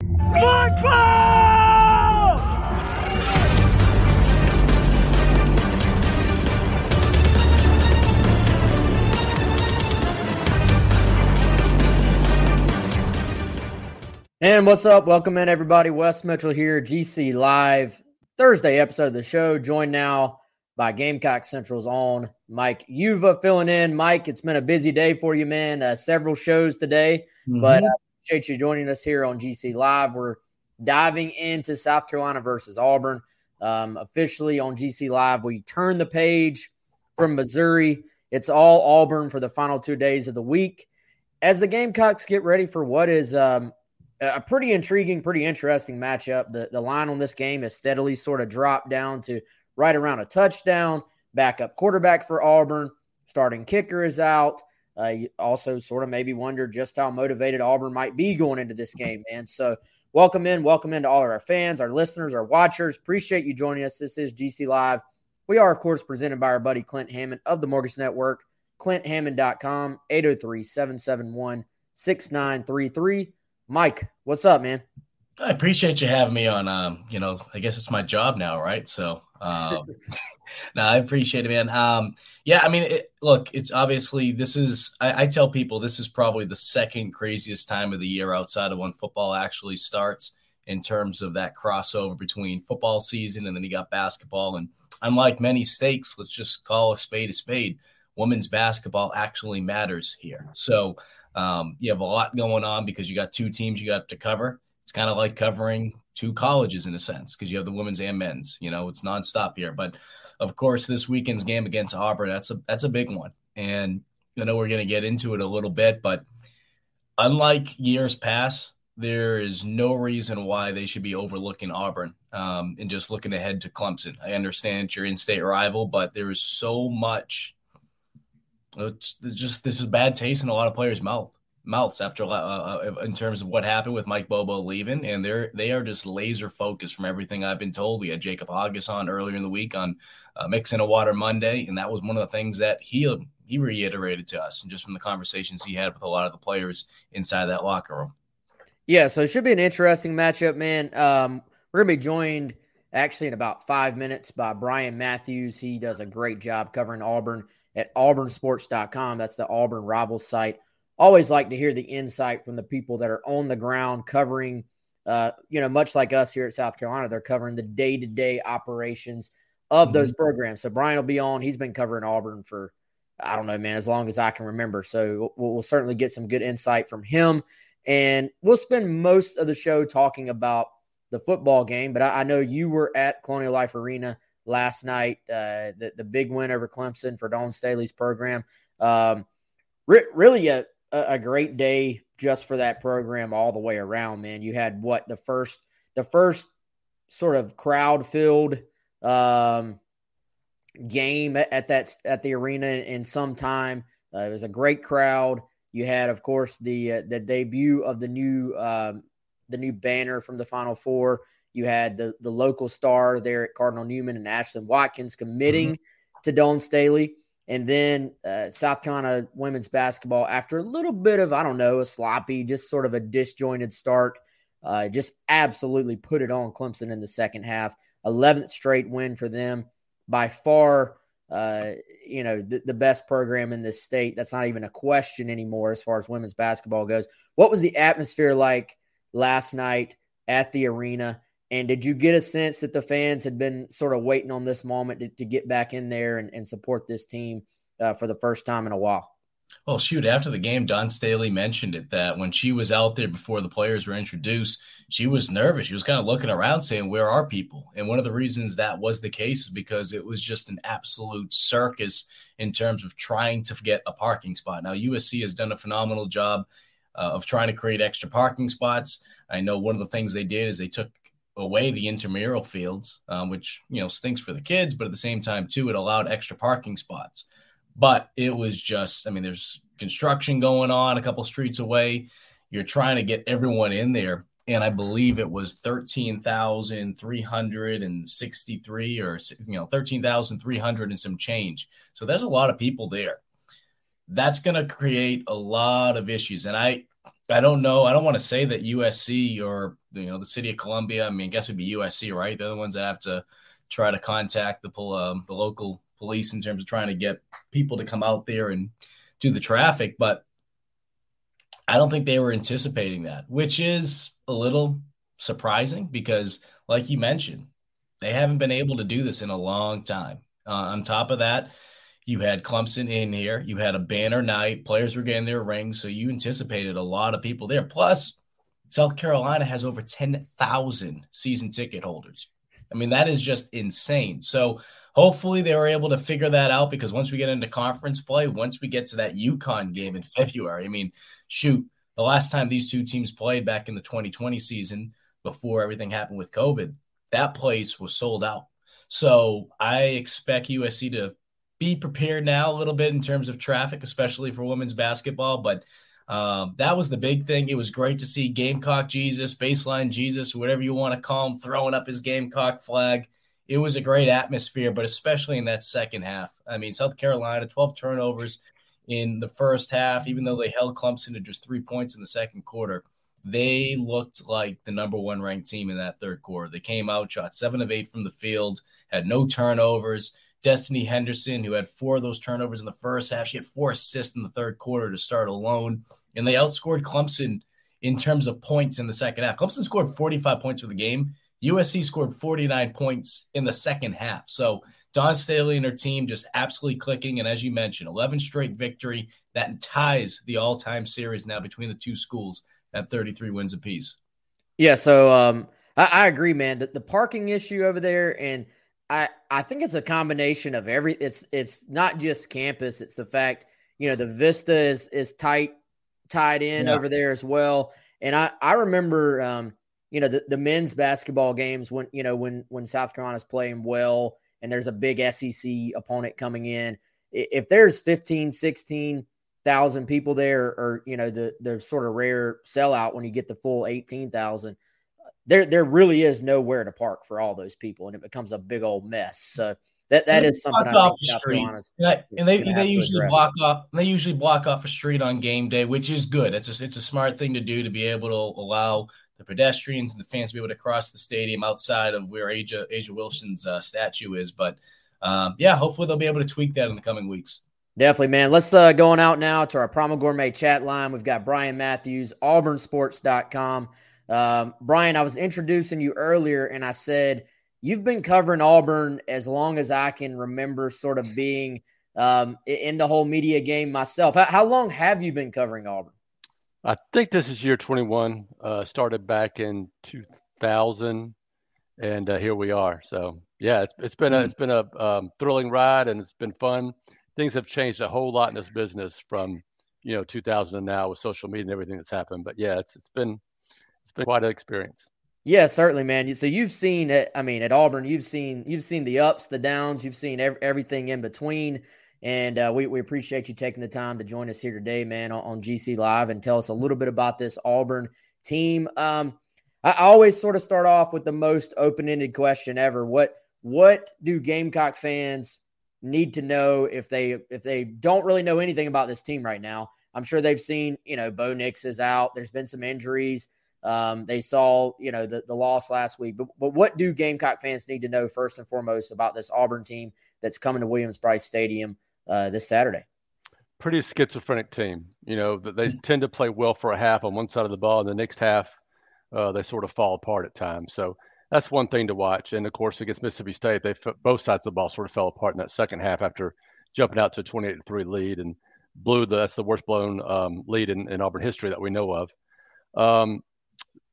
Football! And what's up? Welcome in, everybody. Wes Mitchell here, GC Live, Thursday episode of the show. Joined now by Gamecock Central's own Mike Uva filling in. Mike, it's been a busy day for you, man. Uh, several shows today, Mm-hmm. but I appreciate you joining us here on GC Live. We're diving into South Carolina versus Auburn. Um, officially on GC Live, we turn the page from Missouri. It's all Auburn for the final two days of the week. As the Gamecocks get ready for what is um, a pretty intriguing, pretty interesting matchup. The the line on this game has steadily sort of dropped down to right around a touchdown. Backup quarterback for Auburn, starting kicker is out. Uh, also sort of maybe wonder just how motivated Auburn might be going into this game, man. So welcome in, welcome in to all of our fans, our listeners, our watchers. Appreciate you joining us. This is GC Live. We are, of course, presented by our buddy Clint Hammond of the Mortgage Network, clinthammond.com, 803 771 6933. Mike, what's up, man? I appreciate you having me on. Um, you know, I guess it's my job now, right? So, um, no, I appreciate it, man. Um, yeah, I mean, it, look, it's obviously this is. I, I tell people this is probably the second craziest time of the year outside of when football actually starts in terms of that crossover between football season and then you got basketball. And unlike many stakes, let's just call a spade a spade. Women's basketball actually matters here. So um, you have a lot going on because you got two teams you got to cover. It's kind of like covering two colleges in a sense because you have the women's and men's. You know, it's nonstop here. But of course, this weekend's game against Auburn that's a that's a big one, and I know we're going to get into it a little bit. But unlike years past, there is no reason why they should be overlooking Auburn um, and just looking ahead to Clemson. I understand your in-state rival, but there is so much. It's just this is bad taste in a lot of players' mouth mouths after uh, in terms of what happened with Mike Bobo leaving, and they're they are just laser focused from everything I've been told. We had Jacob August on earlier in the week on uh, mixing a water Monday, and that was one of the things that he he reiterated to us, and just from the conversations he had with a lot of the players inside that locker room. Yeah, so it should be an interesting matchup, man. Um, we're gonna be joined actually in about five minutes by Brian Matthews. He does a great job covering Auburn at auburnsports.com. That's the Auburn Rivals site always like to hear the insight from the people that are on the ground covering uh, you know much like us here at south carolina they're covering the day-to-day operations of mm-hmm. those programs. So brian will be on. He's been covering auburn for i don't know man as long as i can remember. So we'll, we'll certainly get some good insight from him. And we'll spend most of the show talking about the football game but i, I know you were at colonial life arena last night uh, the, the big win over clemson for Dawn staley's program. Um, re- really a a, a great day just for that program all the way around, man. You had what the first the first sort of crowd filled um, game at that at the arena in some time. Uh, it was a great crowd. You had, of course, the uh, the debut of the new um, the new banner from the Final Four. You had the the local star there at Cardinal Newman and Ashlyn Watkins committing mm-hmm. to Dawn Staley. And then uh, South Carolina women's basketball, after a little bit of, I don't know, a sloppy, just sort of a disjointed start, uh, just absolutely put it on Clemson in the second half. 11th straight win for them. By far, uh, you know, the, the best program in this state. That's not even a question anymore as far as women's basketball goes. What was the atmosphere like last night at the arena? And did you get a sense that the fans had been sort of waiting on this moment to, to get back in there and, and support this team uh, for the first time in a while? Well, shoot, after the game, Dawn Staley mentioned it that when she was out there before the players were introduced, she was nervous. She was kind of looking around saying, Where are people? And one of the reasons that was the case is because it was just an absolute circus in terms of trying to get a parking spot. Now, USC has done a phenomenal job uh, of trying to create extra parking spots. I know one of the things they did is they took away the intramural fields, um, which you know stinks for the kids, but at the same time too, it allowed extra parking spots. But it was just, I mean, there's construction going on a couple streets away. You're trying to get everyone in there, and I believe it was thirteen thousand three hundred and sixty-three, or you know, thirteen thousand three hundred and some change. So there's a lot of people there. That's going to create a lot of issues, and I I don't know. I don't want to say that USC or you know the city of Columbia. I mean, I guess it'd be USC, right? They're the ones that have to try to contact the um, the local police in terms of trying to get people to come out there and do the traffic. But I don't think they were anticipating that, which is a little surprising because, like you mentioned, they haven't been able to do this in a long time. Uh, on top of that, you had Clemson in here. You had a banner night. Players were getting their rings. So you anticipated a lot of people there. Plus, South Carolina has over 10,000 season ticket holders. I mean, that is just insane. So hopefully they were able to figure that out because once we get into conference play, once we get to that UConn game in February, I mean, shoot, the last time these two teams played back in the 2020 season before everything happened with COVID, that place was sold out. So I expect USC to be prepared now a little bit in terms of traffic, especially for women's basketball. But um, that was the big thing. It was great to see Gamecock Jesus, baseline Jesus, whatever you want to call him, throwing up his Gamecock flag. It was a great atmosphere, but especially in that second half. I mean, South Carolina, 12 turnovers in the first half, even though they held Clemson to just three points in the second quarter. They looked like the number one ranked team in that third quarter. They came out, shot seven of eight from the field, had no turnovers Destanni Henderson, who had four of those turnovers in the first half. She had four assists in the third quarter to start alone. And they outscored Clemson in terms of points in the second half. Clemson scored 45 points for the game. USC scored 49 points in the second half. So Dawn Staley and her team just absolutely clicking. And as you mentioned, 11 straight victory that ties the all time series now between the two schools at 33 wins apiece. Yeah. So um, I, I agree, man. That the parking issue over there and – I I think it's a combination of every. It's it's not just campus. It's the fact you know the vista is is tight tied in yeah. over there as well. And I I remember um you know the, the men's basketball games when you know when when South Carolina's playing well and there's a big SEC opponent coming in. If there's 15, 16,000 people there, or you know the the sort of rare sellout when you get the full 18,000 there there really is nowhere to park for all those people, and it becomes a big old mess. So that that is something off the street. and, and they they usually block off they usually block off a street on game day, which is good. It's a, it's a smart thing to do to be able to allow the pedestrians and the fans to be able to cross the stadium outside of where Asia A'ja Wilson's uh, statue is. But um, yeah, hopefully they'll be able to tweak that in the coming weeks. Definitely, man. Let's uh, going out now to our Primal Gourmet chat line. We've got Brian Matthews, AuburnSports.com. Um, Brian, I was introducing you earlier, and I said you've been covering Auburn as long as I can remember, sort of being um, in the whole media game myself. How, how, long have you been covering Auburn? I think this is year 21. Uh, started back in 2000, and uh, here we are. So yeah, it's, it's been a, it's been a um, thrilling ride, and it's been fun. Things have changed a whole lot in this business from you know 2000 and now with social media and everything that's happened. But yeah, it's it's been it's been quite an experience. Yeah, certainly, man. So you've seen it. I mean, at Auburn, you've seen you've seen the ups, the downs, you've seen ev- everything in between. And uh, we, we appreciate you taking the time to join us here today, man, on, on, GC Live and tell us a little bit about this Auburn team. Um, I always sort of start off with the most open ended question ever. What what do Gamecock fans need to know if they if they don't really know anything about this team right now? I'm sure they've seen, you know, Bo Nix is out. There's been some injuries. Um, they saw, you know, the, the loss last week. But, but what do Gamecock fans need to know first and foremost about this Auburn team that's coming to Williams-Brice Stadium uh, this Saturday? Pretty schizophrenic team. You know, they mm-hmm. tend to play well for a half on one side of the ball, and the next half uh, they sort of fall apart at times. So that's one thing to watch. And of course, against Mississippi State, they both sides of the ball sort of fell apart in that second half after jumping out to a 28 3 lead and blew the that's the worst blown um, lead in, in Auburn history that we know of. Um,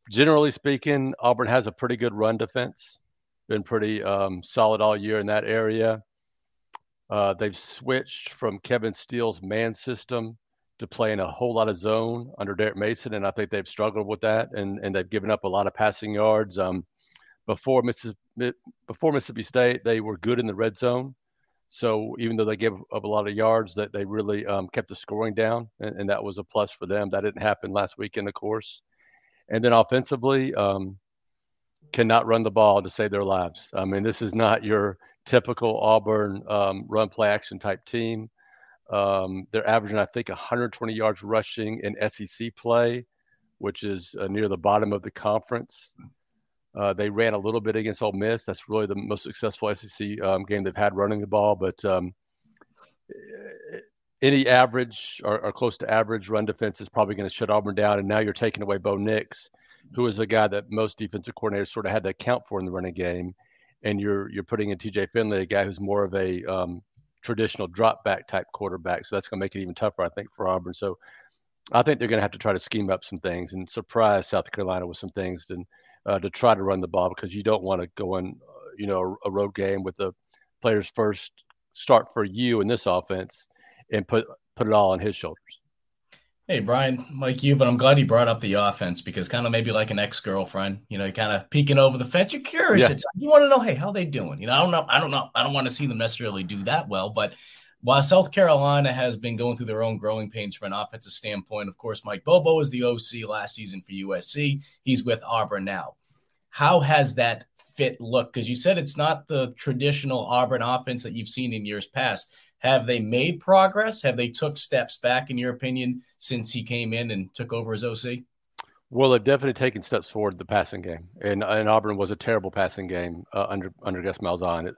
generally speaking, Auburn has a pretty good run defense. Been pretty um, solid all year in that area. Uh, they've switched from Kevin Steele's man system to playing a whole lot of zone under Derek Mason, and I think they've struggled with that, and and they've given up a lot of passing yards. Um, before Mississippi, before Mississippi State, they were good in the red zone. So even though they gave up a lot of yards, that they really um, kept the scoring down, and, and, that was a plus for them. That didn't happen last weekend, of course. And then offensively, um, cannot run the ball to save their lives. I mean, this is not your typical Auburn um, run play action type team. Um, they're averaging, I think, 120 yards rushing in SEC play, which is uh, near the bottom of the conference. Uh, they ran a little bit against Ole Miss. That's really the most successful SEC um, game they've had running the ball. But um, any average or, or, close to average run defense is probably going to shut Auburn down. And now you're taking away Bo Nix, who is a guy that most defensive coordinators sort of had to account for in the running game. And you're you're putting in TJ Finley, a guy who's more of a um, traditional drop back type quarterback. So that's going to make it even tougher, I think, for Auburn. So I think they're going to have to try to scheme up some things and surprise South Carolina with some things. And uh, to try to run the ball because you don't want to go in, uh, you know, a road game with the players first start for you in this offense and put put it all on his shoulders. Hey Brian, Mike you, but I'm glad you brought up the offense because kind of maybe like an ex girlfriend, you know, kind of peeking over the fence. You're curious. Yeah. you want to know, hey, how they doing? You know, I don't know. I don't know. I don't want to see them necessarily do that well, but while South Carolina has been going through their own growing pains from an offensive standpoint, of course, Mike Bobo is the OC last season for USC. He's with Auburn now. How has that fit look? Because you said it's not the traditional Auburn offense that you've seen in years past. Have they made progress? Have they took steps back, in your opinion, since he came in and took over as OC? Well, they've definitely taken steps forward the passing game, and, and Auburn was a terrible passing game uh, under under Gus Malzahn. It,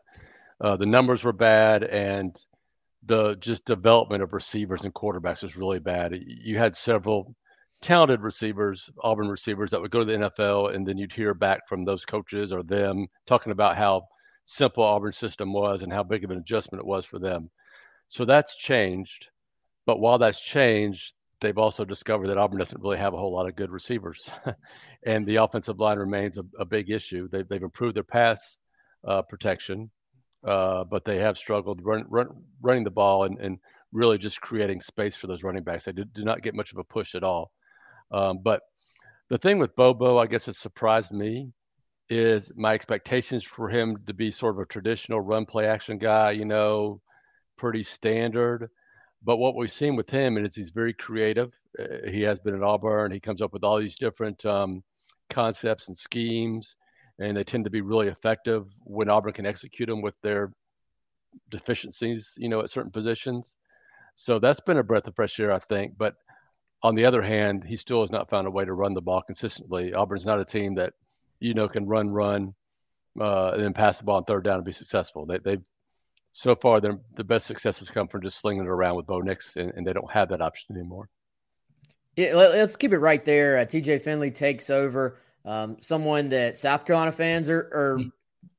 uh, the numbers were bad, and the just development of receivers and quarterbacks was really bad. You had several talented receivers, Auburn receivers that would go to the NFL, and then you'd hear back from those coaches or them talking about how simple Auburn system was and how big of an adjustment it was for them. So that's changed. But while that's changed, they've also discovered that Auburn doesn't really have a whole lot of good receivers, and the offensive line remains a, a big issue. They've, they've improved their pass uh, protection uh, but they have struggled run, run, running the ball and, and really just creating space for those running backs. They do, do not get much of a push at all. Um, but the thing with Bobo, I guess it surprised me, is my expectations for him to be sort of a traditional run play action guy, you know, pretty standard. But what we've seen with him is he's very creative. Uh, he has been at Auburn. He comes up with all these different um, concepts and schemes and they tend to be really effective when Auburn can execute them with their deficiencies, you know, at certain positions. So that's been a breath of fresh air, I think. But on the other hand, he still has not found a way to run the ball consistently. Auburn's not a team that, you know, can run, run, uh, and then pass the ball on third down and be successful. They, they've so far the best successes come from just slinging it around with Bo Nix, and, and they don't have that option anymore. Yeah, let's keep it right there. Uh, TJ Finley takes over um, someone that South Carolina fans are, are hmm.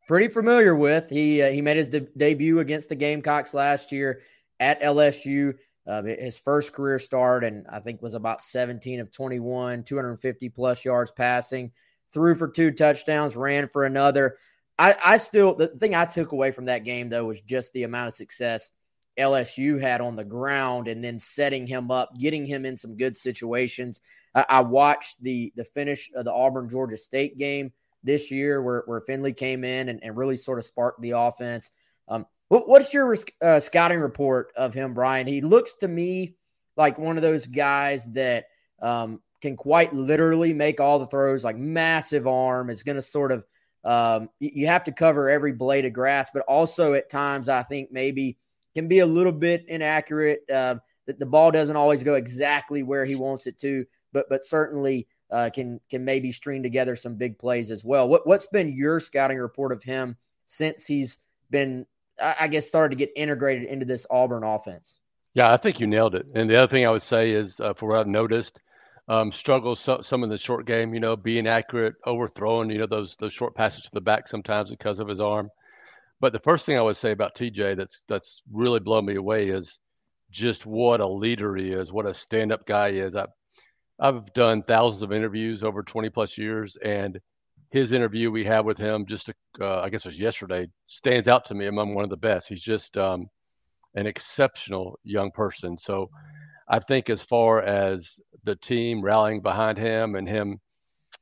pretty familiar with. He uh, he made his de- debut against the Gamecocks last year at LSU. Uh, his first career start, and I think was about 17 of 21, 250 plus yards passing, threw for two touchdowns, ran for another. I, I still, the thing I took away from that game, though, was just the amount of success LSU had on the ground and then setting him up, getting him in some good situations. I, I watched the the finish of the Auburn Georgia State game this year where, where Finley came in and, and really sort of sparked the offense. Um, what, what's your uh, scouting report of him, Brian? He looks to me like one of those guys that um, can quite literally make all the throws, like massive arm, is going to sort of um, you have to cover every blade of grass, but also at times I think maybe can be a little bit inaccurate. Uh, that the ball doesn't always go exactly where he wants it to, but but certainly uh, can can maybe string together some big plays as well. What what's been your scouting report of him since he's been, I guess, started to get integrated into this Auburn offense? Yeah, I think you nailed it. And the other thing I would say is, uh, for what I've noticed, um, struggles so, some in the short game. You know, being accurate, overthrowing. You know, those those short passes to the back sometimes because of his arm. But the first thing I would say about TJ that's that's really blown me away is just what a leader he is, what a stand-up guy he is. I, I've done thousands of interviews over 20 plus years, and his interview we had with him just, uh, I guess it was yesterday, stands out to me among one of the best. He's just um, an exceptional young person. So I think as far as the team rallying behind him and him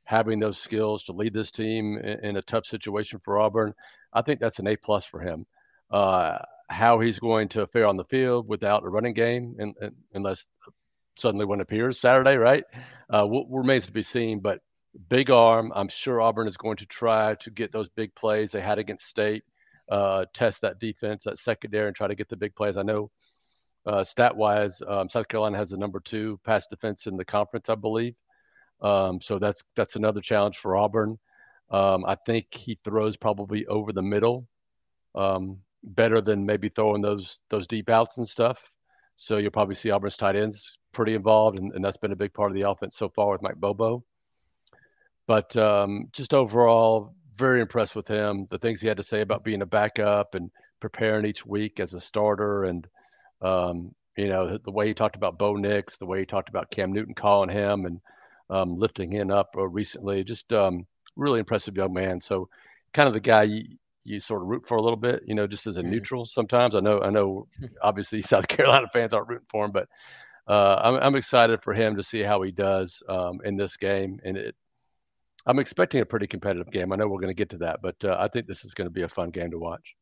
having those skills to lead this team in, in a tough situation for Auburn, I think that's an A plus for him. Uh, how he's going to fare on the field without a running game, and, and, unless suddenly one appears Saturday, right? Uh, remains to be seen. But big arm, I'm sure Auburn is going to try to get those big plays they had against State, uh, test that defense, that secondary, and try to get the big plays. I know uh, stat wise, um, South Carolina has the number two pass defense in the conference, I believe. Um, so that's that's another challenge for Auburn. Um, I think he throws probably over the middle um, better than maybe throwing those those deep outs and stuff. So you'll probably see Auburn's tight ends pretty involved, and, and that's been a big part of the offense so far with Mike Bobo. But um, just overall, very impressed with him. The things he had to say about being a backup and preparing each week as a starter, and um, you know, the, way he talked about Bo Nix, the way he talked about Cam Newton calling him and um, lifting him up uh, recently, just um, really impressive young man. So, kind of the guy you, you sort of root for a little bit, you know, just as a mm-hmm. neutral. Sometimes I know, I know, obviously South Carolina fans aren't rooting for him, but uh, I'm, I'm excited for him to see how he does um, in this game. And it, I'm expecting a pretty competitive game. I know we're going to get to that, but uh, I think this is going to be a fun game to watch.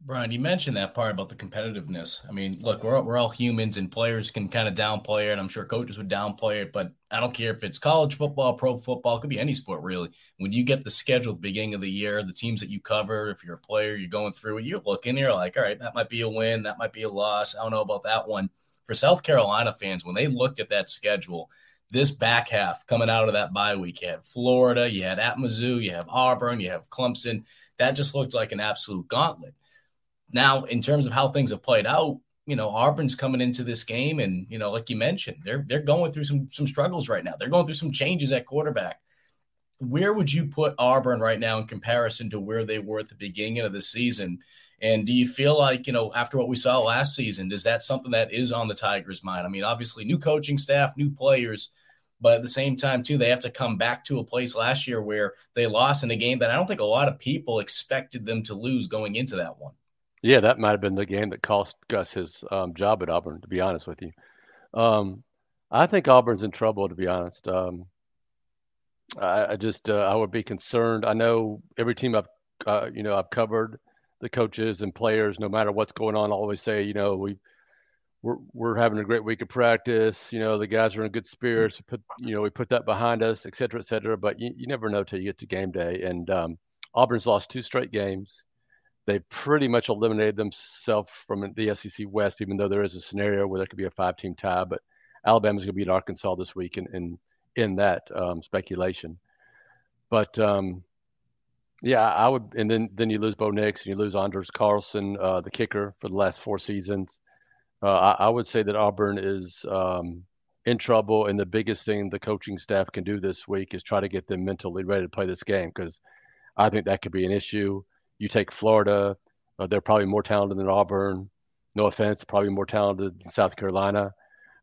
Brian, you mentioned that part about the competitiveness. I mean, look, we're we're all humans, and players can kind of downplay it. I'm sure coaches would downplay it, but I don't care if it's college football, pro football, it could be any sport really. When you get the schedule at the beginning of the year, the teams that you cover, if you're a player, you're going through it, you're looking, you're like, all right, that might be a win, that might be a loss. I don't know about that one. For South Carolina fans, when they looked at that schedule, this back half coming out of that bye week, you had Florida, you had at Mizzou, you have Auburn, you have Clemson. That just looked like an absolute gauntlet. Now, in terms of how things have played out, you know, Auburn's coming into this game, and you know, like you mentioned, they're they're going through some some struggles right now. They're going through some changes at quarterback. Where would you put Auburn right now in comparison to where they were at the beginning of the season? And do you feel like, you know, after what we saw last season, is that something that is on the Tigers' mind? I mean, obviously, new coaching staff, new players, but at the same time, too, they have to come back to a place last year where they lost in a game that I don't think a lot of people expected them to lose going into that one. Yeah, that might have been the game that cost Gus his um, job at Auburn. To be honest with you, um, I think Auburn's in trouble. To be honest, um, I, I, just uh, I would be concerned. I know every team I've uh, you know I've covered, the coaches and players, no matter what's going on, always say you know we we're we're having a great week of practice. You know the guys are in good spirits. We put you know we put that behind us, et cetera, et cetera. But you, you never know till you get to game day. And um, Auburn's lost two straight games they pretty much eliminated themselves from the SEC West, even though there is a scenario where there could be a five-team tie. But Alabama's going to beat Arkansas this week in in, in that um, speculation. But um, yeah, I would, and then then you lose Bo Nix and you lose Anders Carlson, uh, the kicker for the last four seasons. Uh, I, I, would say that Auburn is um, in trouble, and the biggest thing the coaching staff can do this week is try to get them mentally ready to play this game because I think that could be an issue. You take Florida, uh, they're probably more talented than Auburn. No offense, probably more talented than South Carolina,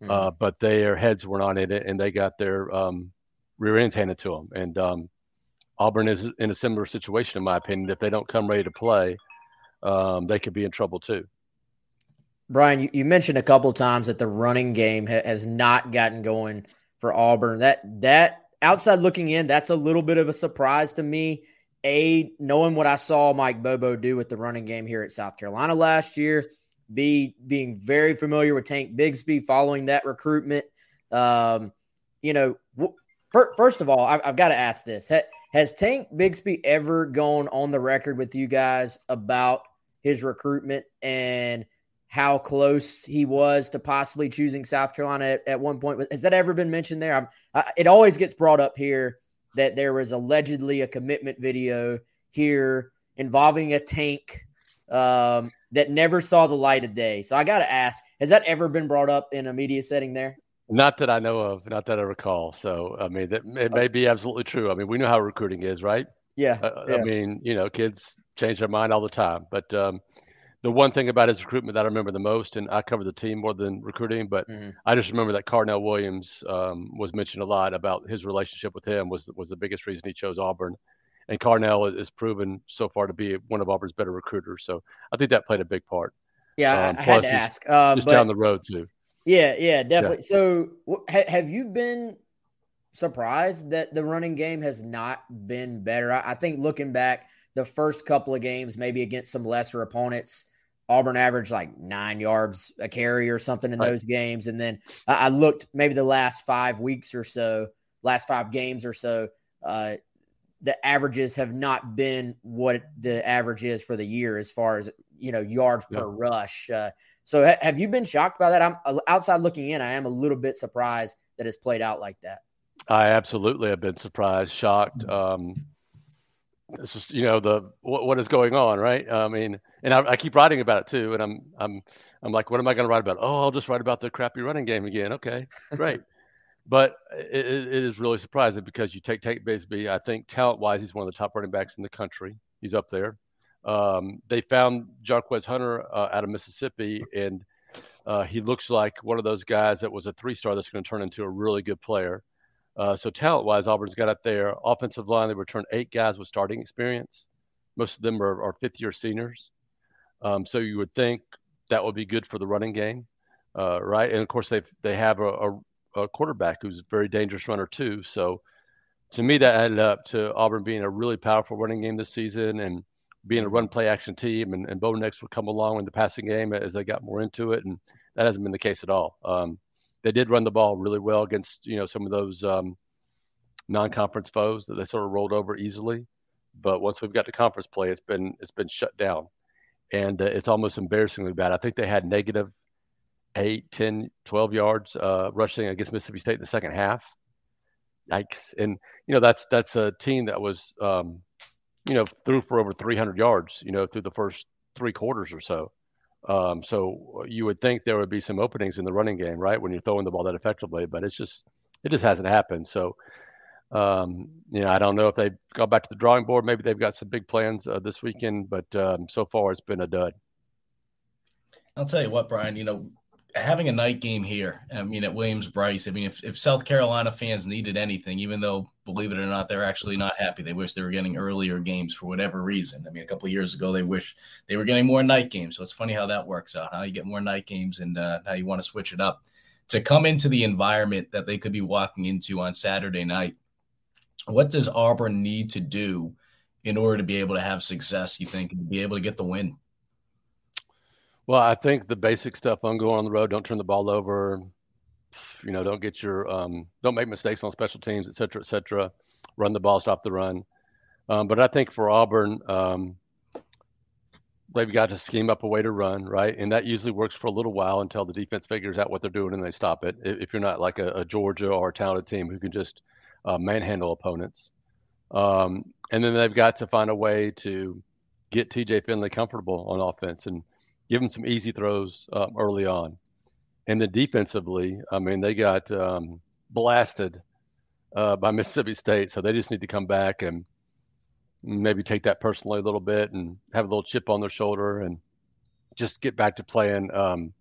mm-hmm. uh, but their heads were not in it, and they got their um, rear ends handed to them. And um, Auburn is in a similar situation, in my opinion. If they don't come ready to play, um, they could be in trouble too. Brian, you, you mentioned a couple times that the running game ha- has not gotten going for Auburn. That that outside looking in, that's a little bit of a surprise to me. A, knowing what I saw Mike Bobo do with the running game here at South Carolina last year, B, being very familiar with Tank Bigsby following that recruitment. Um, you know, w- first of all, I've, I've got to ask this Has Tank Bigsby ever gone on the record with you guys about his recruitment and how close he was to possibly choosing South Carolina at, at one point? Has that ever been mentioned there? I, it always gets brought up here that there was allegedly a commitment video here involving a tank um, that never saw the light of day. So I got to ask, has that ever been brought up in a media setting there? Not that I know of, not that I recall. So I mean, that it may be absolutely true. I mean, we know how recruiting is, right? Yeah. Uh, yeah. I mean, you know, kids change their mind all the time, but um, the one thing about his recruitment that I remember the most, and I cover the team more than recruiting, but mm-hmm. I just remember that Carnell Williams um, was mentioned a lot about his relationship with him was was the biggest reason he chose Auburn, and Carnell is proven so far to be one of Auburn's better recruiters. So I think that played a big part. Yeah, um, I had to ask. Um, just down the road too. Yeah, yeah, definitely. Yeah. So, ha- have you been surprised that the running game has not been better? I-, I think looking back, the first couple of games, maybe against some lesser opponents, Auburn averaged like nine yards a carry or something in right. those games. And then I looked maybe the last five weeks or so, last five games or so, uh, the averages have not been what the average is for the year as far as you know yards per rush. Uh, so ha- have you been shocked by that? I'm uh, outside looking in. I am a little bit surprised that it's played out like that. I absolutely have been surprised, shocked. Mm-hmm. Um, it's just you know the what, what is going on, right? I mean, and I, I, keep writing about it too, and I'm I'm I'm like, what am I going to write about? Oh, I'll just write about the crappy running game again. Okay, great. but it, it is really surprising because you take Tank Bigsby. I think talent wise, he's one of the top running backs in the country. He's up there. Um, they found Jarquez Hunter uh, out of Mississippi, and uh, he looks like one of those guys that was a three star that's going to turn into a really good player. Uh, so talent wise, Auburn's got up there. Offensive line, they returned eight guys with starting experience. Most of them are, are fifth year seniors. Um, so you would think that would be good for the running game, uh, right? And of course, they they have a, a, a, quarterback who's a very dangerous runner too. So to me, that added up to Auburn being a really powerful running game this season and being a run play action team. And, and Bo Nix would come along in the passing game as they got more into it, and that hasn't been the case at all. Um, they did run the ball really well against you know some of those um, non-conference foes that they sort of rolled over easily. But once we've got to conference play, it's been it's been shut down, and uh, it's almost embarrassingly bad. I think they had negative eight, 10, 12 yards uh, rushing against Mississippi State in the second half. Yikes! And you know that's that's a team that was um, you know threw for over 300 yards you know through the first three quarters or so. Um, so you would think there would be some openings in the running game, right, when you're throwing the ball that effectively, but it's just it just hasn't happened. So, um, you know, I don't know if they've gone back to the drawing board. Maybe they've got some big plans uh, this weekend, but um, so far it's been a dud. I'll tell you what, Brian. You know, having a night game here, I mean, at Williams Brice, I mean, if, if South Carolina fans needed anything, even though, believe it or not, they're actually not happy, they wish they were getting earlier games for whatever reason. I mean, a couple years ago, they wish they were getting more night games. So it's funny how that works out, how you get more night games and uh, how you want to switch it up. To come into the environment that they could be walking into on Saturday night, what does Auburn need to do in order to be able to have success, you think, and be able to get the win? Well, I think the basic stuff on going on the road, don't turn the ball over, you know, don't get your, um, don't make mistakes on special teams, et cetera, et cetera. Run the ball, stop the run. Um, but I think for Auburn, um, they've got to scheme up a way to run, right? And that usually works for a little while until the defense figures out what they're doing and they stop it. If you're not like a, a Georgia or a talented team who can just uh, manhandle opponents. Um, and then they've got to find a way to get TJ Finley comfortable on offense. And give them some easy throws uh, early on. And then defensively, I mean, they got um, blasted uh, by Mississippi State, so they just need to come back and maybe take that personally a little bit and have a little chip on their shoulder and just get back to playing um,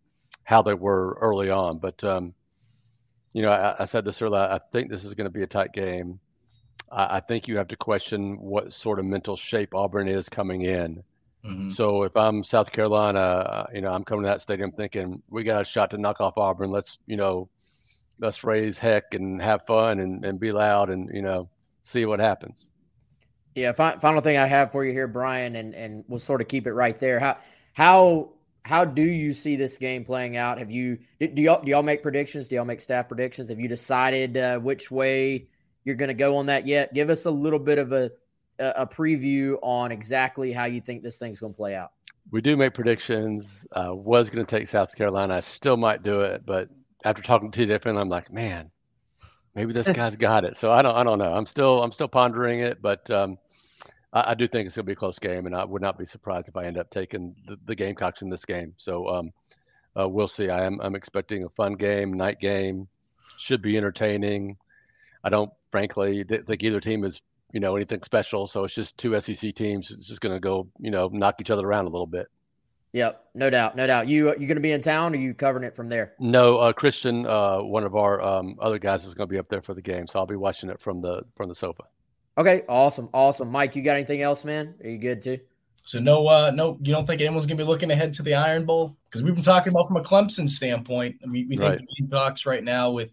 how they were early on. But um, you know, I, I, said this earlier. I think this is going to be a tight game. I, I think you have to question what sort of mental shape Auburn is coming in Mm-hmm. So if I'm South Carolina, uh, you know, I'm coming to that stadium thinking we got a shot to knock off Auburn. Let's, you know, let's raise heck and have fun and, and be loud and, you know, see what happens. Yeah. Fi- final thing I have for you here, Brian, and, and we'll sort of keep it right there. How, how, how do you see this game playing out? Have you, do y'all, do y'all make predictions? Do y'all make staff predictions? Have you decided uh, which way you're going to go on that yet? Give us a little bit of a, a, preview on exactly how you think this thing's going to play out. We do make predictions. Uh, was going to take South Carolina. I still might do it, but after talking to different, I'm like, man, maybe this guy's got it. So I don't, I don't know. I'm still, I'm still pondering it, but um, I, I, do think it's going to be a close game, and I would not be surprised if I end up taking the, the Gamecocks in this game. So um, uh, we'll see. I am, I'm expecting a fun game, night game. Should be entertaining. I don't, frankly, think either team is you know anything special. So it's just two SEC teams. It's just going to go you know knock each other around a little bit. Yep, no doubt, no doubt. You you going to be in town? Or are you covering it from there? No, uh, Christian, uh, one of our um, other guys, is going to be up there for the game, so I'll be watching it from the from the sofa. Okay, awesome, awesome. Mike, you got anything else, man? Are you good too? So no, uh, no, you don't think anyone's going to be looking ahead to the Iron Bowl because we've been talking about from a Clemson standpoint. We, we right. think the Gamecocks right now with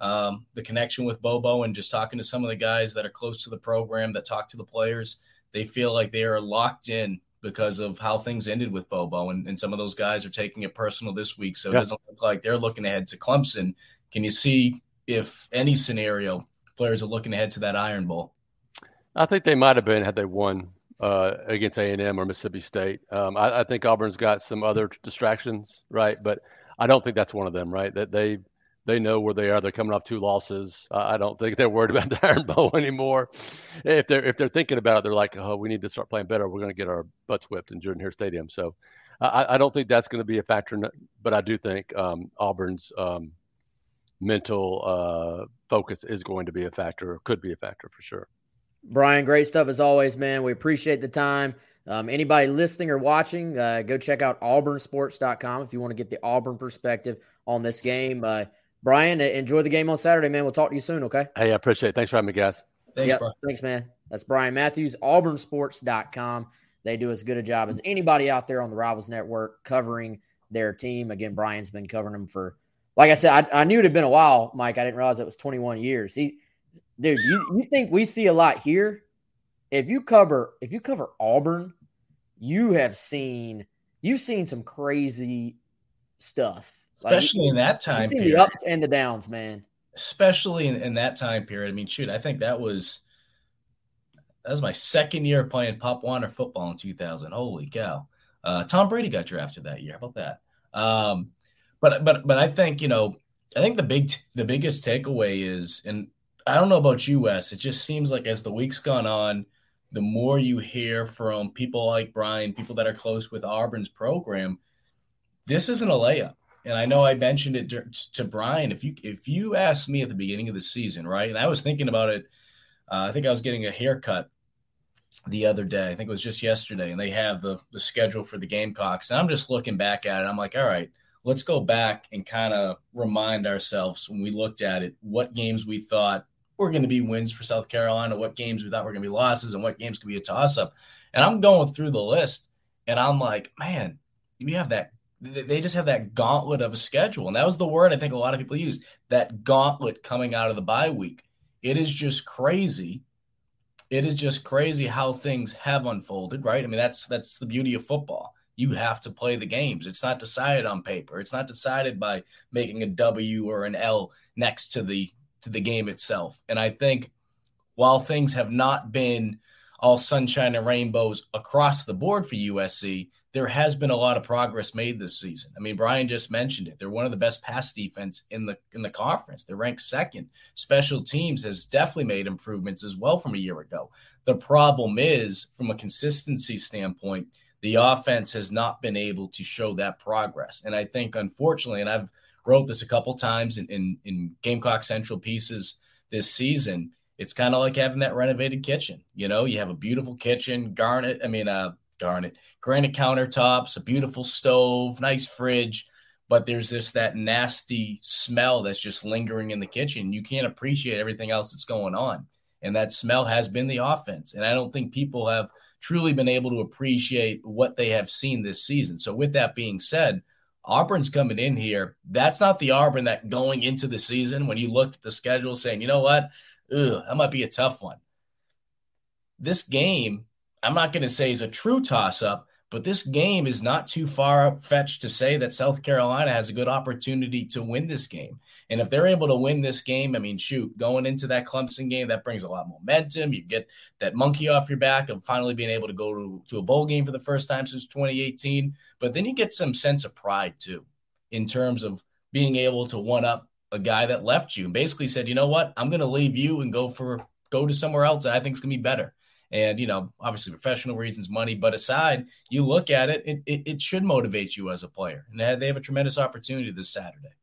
um, the connection with Bobo and just talking to some of the guys that are close to the program that talk to the players, they feel like they are locked in because of how things ended with Bobo, and, and some of those guys are taking it personal this week. So it doesn't look like they're looking ahead to Clemson. Can you see if any scenario players are looking ahead to that Iron Bowl? I think they might have been had they won uh, against A and M or Mississippi State. Um, I, I, think Auburn's got some other distractions, right? But I don't think that's one of them, right? That they they know where they are. They're coming off two losses. I don't think they're worried about the Iron Bowl anymore. If they're if they're thinking about it, they're like, oh, we need to start playing better. We're going to get our butts whipped in Jordan Hare Stadium. So I, I don't think that's going to be a factor. But I do think um, Auburn's um, mental uh, focus is going to be a factor, or could be a factor for sure. Brian, great stuff as always, man. We appreciate the time. Um, anybody listening or watching, uh, go check out auburnsports.com if you want to get the Auburn perspective on this game. Uh, Brian, enjoy the game on Saturday, man. We'll talk to you soon, okay? Hey, I appreciate it. Thanks for having me, guys. Thanks, yep. Thanks, man. That's Brian Matthews, auburnsports.com. They do as good a job as anybody out there on the Rivals Network covering their team. Again, Brian's been covering them for, like I said, I, I knew it had been a while, Mike. I didn't realize it was 21 years. He, dude, you, you think we see a lot here? If you cover if you cover Auburn, you have seen you've seen some crazy stuff, especially like, in that time. period. the ups and the downs, man. Especially in, in that time period. I mean, shoot, I think that was that was my second year playing Pop Warner football in 2000. Holy cow! Uh, Tom Brady got drafted that year. How about that? Um, but but but I think you know I think the big the biggest takeaway is, and I don't know about you, Wes. It just seems like as the week's gone on, the more you hear from people like Brian, people that are close with Auburn's program, this isn't a layup. And I know I mentioned it to Brian. If you if you asked me at the beginning of the season, right, and I was thinking about it, uh, I think I was getting a haircut the other day. I think it was just yesterday, and they have the the schedule for the Gamecocks. And I'm just looking back at it. I'm like, all right, let's go back and kind of remind ourselves when we looked at it what games we thought were going to be wins for South Carolina, what games we thought were going to be losses, and what games could be a toss up. And I'm going through the list, and I'm like, man, we have that. They just have that gauntlet of a schedule. And that was the word I think a lot of people used that gauntlet coming out of the bye week. It is just crazy. It is just crazy how things have unfolded, right? I mean, that's that's the beauty of football. You have to play the games. It's not decided on paper. It's not decided by making a W or an L next to the to the game itself. And I think while things have not been all sunshine and rainbows across the board for USC, there has been a lot of progress made this season. I mean, Brian just mentioned it. They're one of the best pass defense in the in the conference. They're ranked second. Special teams has definitely made improvements as well from a year ago. The problem is from a consistency standpoint, the offense has not been able to show that progress. And I think unfortunately, and I've wrote this a couple times in, in, in Gamecock Central pieces this season. It's kind of like having that renovated kitchen. You know, you have a beautiful kitchen, garnet, I mean, uh, garnet, granite countertops, a beautiful stove, nice fridge, but there's this that nasty smell that's just lingering in the kitchen. You can't appreciate everything else that's going on. And that smell has been the offense. And I don't think people have truly been able to appreciate what they have seen this season. So, with that being said, Auburn's coming in here. That's not the Auburn that going into the season when you looked at the schedule saying, you know what, Ugh, that might be a tough one. This game, I'm not going to say is a true toss up, but this game is not too far fetched to say that South Carolina has a good opportunity to win this game. And if they're able to win this game, I mean, shoot, going into that Clemson game, that brings a lot of momentum. You get that monkey off your back of finally being able to go to, to a bowl game for the first time since 2018. But then you get some sense of pride too, in terms of being able to one up a guy that left you and basically said, you know what, I'm going to leave you and go for go to somewhere else that I think is going to be better and you know obviously professional reasons money but aside you look at it it, it, it should motivate you as a player. And they have, a tremendous opportunity this saturday.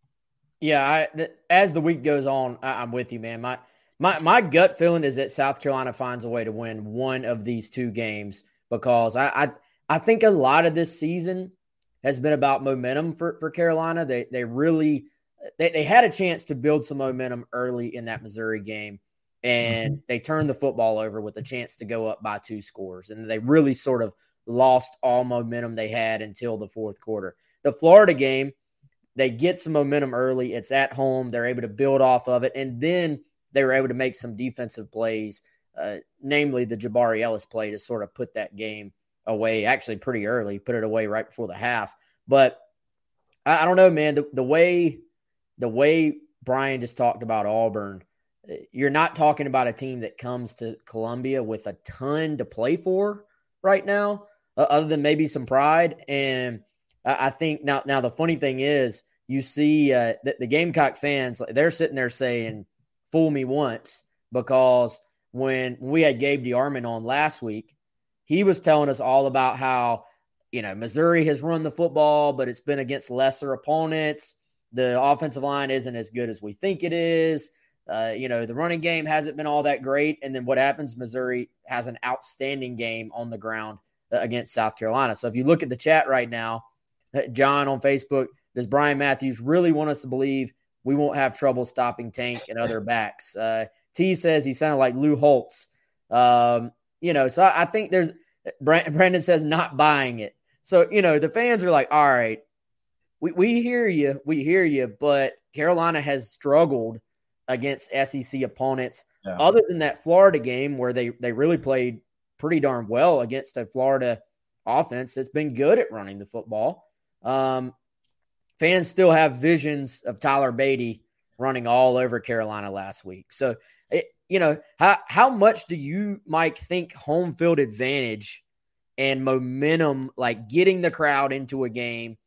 Yeah I, th- as the week goes on I, i'm with you man. My my my gut feeling is that south carolina finds a way to win one of these two games because i i, I think a lot of this season has been about momentum for, for carolina. They they really they, they had a chance to build some momentum early in that missouri game and mm-hmm. they turned the football over with a chance to go up by two scores. And they really sort of lost all momentum they had until the fourth quarter. The Florida game, they get some momentum early. It's at home. They're able to build off of it. And then they were able to make some defensive plays, uh, namely the Jabari Ellis play to sort of put that game away, actually pretty early, put it away right before the half. But I, I don't know, man. The, the way the way Brian just talked about Auburn, you're not talking about a team that comes to Columbia with a ton to play for right now, uh, other than maybe some pride. And I, think now, now the funny thing is, you see uh, the, the Gamecock fans, they're sitting there saying, "Fool me once," because when we had Gabe DeArmond on last week, he was telling us all about how you know Missouri has run the football, but it's been against lesser opponents. The offensive line isn't as good as we think it is. Uh, you know, the running game hasn't been all that great. And then what happens? Missouri has an outstanding game on the ground uh, against South Carolina. So if you look at the chat right now, uh, John on Facebook, does Brian Matthews really want us to believe we won't have trouble stopping Tank and other backs? Uh, T says he sounded like Lou Holtz. Um, you know, so I think there's Brandon says not buying it. So, you know, the fans are like, all right, we, we hear you, we hear you, but Carolina has struggled against SEC opponents. Yeah. Other than that Florida game where they they really played pretty darn well against a Florida offense that's been good at running the football. Um, fans still have visions of Tyler Badie running all over Carolina last week. So, it, you know, how how much do you, Mike, think home field advantage and momentum, like getting the crowd into a game.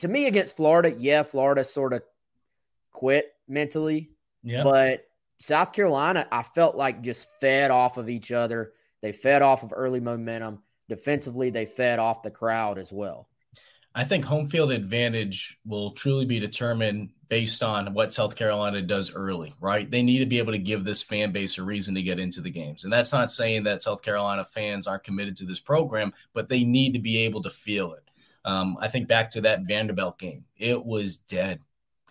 To me, against Florida, yeah, Florida sort of quit mentally. Yeah. But South Carolina, I felt like just fed off of each other. They fed off of early momentum. Defensively, they fed off the crowd as well. I think home field advantage will truly be determined based on what South Carolina does early, right? They need to be able to give this fan base a reason to get into the games. And that's not saying that South Carolina fans aren't committed to this program, but they need to be able to feel it. Um, I think back to that Vanderbilt game, it was dead.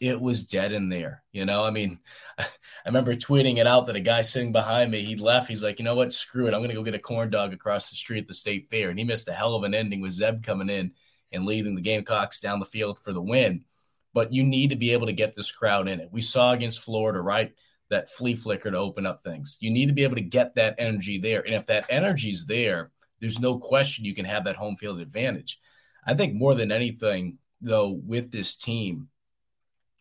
It was dead in there. You know, I mean, I remember tweeting it out that a guy sitting behind me, he left. He's like, you know what? Screw it. I'm going to go get a corn dog across the street at the state fair. And he missed a hell of an ending with Zeb coming in and leading the Gamecocks down the field for the win. But you need to be able to get this crowd in it. We saw against Florida, right? That flea flicker to open up things. You need to be able to get that energy there. And if that energy is there, there's no question you can have that home field advantage. I think more than anything, though, with this team,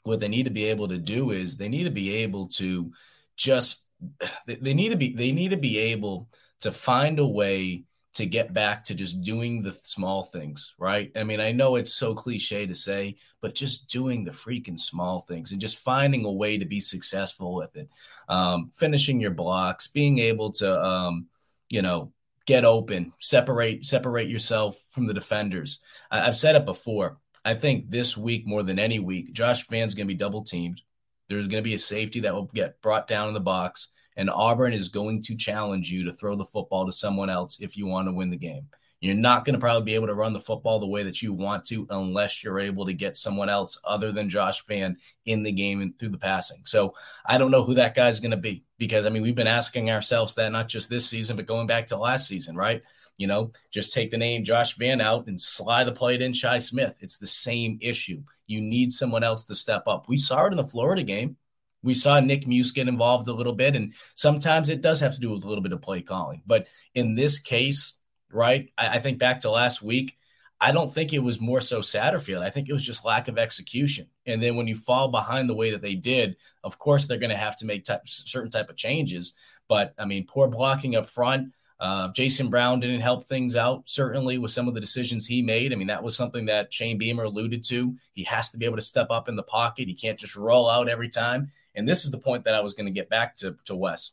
what they need to be able to do is they need to be able to just they need to be they need to be able to find a way to get back to just doing the small things, right? I mean, I know it's so cliche to say, but just doing the freaking small things and just finding a way to be successful with it. Um, finishing your blocks, being able to, um, you know, get open, separate, separate yourself from the defenders. I, have said it before. I think this week more than any week, Josh Vann's going to be double teamed. There's going to be a safety that will get brought down in the box and Auburn is going to challenge you to throw the football to someone else if you want to win the game. You're not going to probably be able to run the football the way that you want to unless you're able to get someone else other than Josh Vann in the game and through the passing. So I don't know who that guy's going to be because I mean we've been asking ourselves that not just this season but going back to last season, right? You know, just take the name Josh Vann out and slide the plate in Shi Smith. It's the same issue. You need someone else to step up. We saw it in the Florida game. We saw Nick Muse get involved a little bit, and sometimes it does have to do with a little bit of play calling. But in this case, right, I, I think back to last week, I don't think it was more so Satterfield. I think it was just lack of execution. And then when you fall behind the way that they did, of course they're going to have to make type, certain type of changes. But I mean, poor blocking up front. Uh, Jason Brown didn't help things out, certainly, with some of the decisions he made. I mean, that was something that Shane Beamer alluded to. He has to be able to step up in the pocket. He can't just roll out every time. And this is the point that I was going to get back to, to Wes.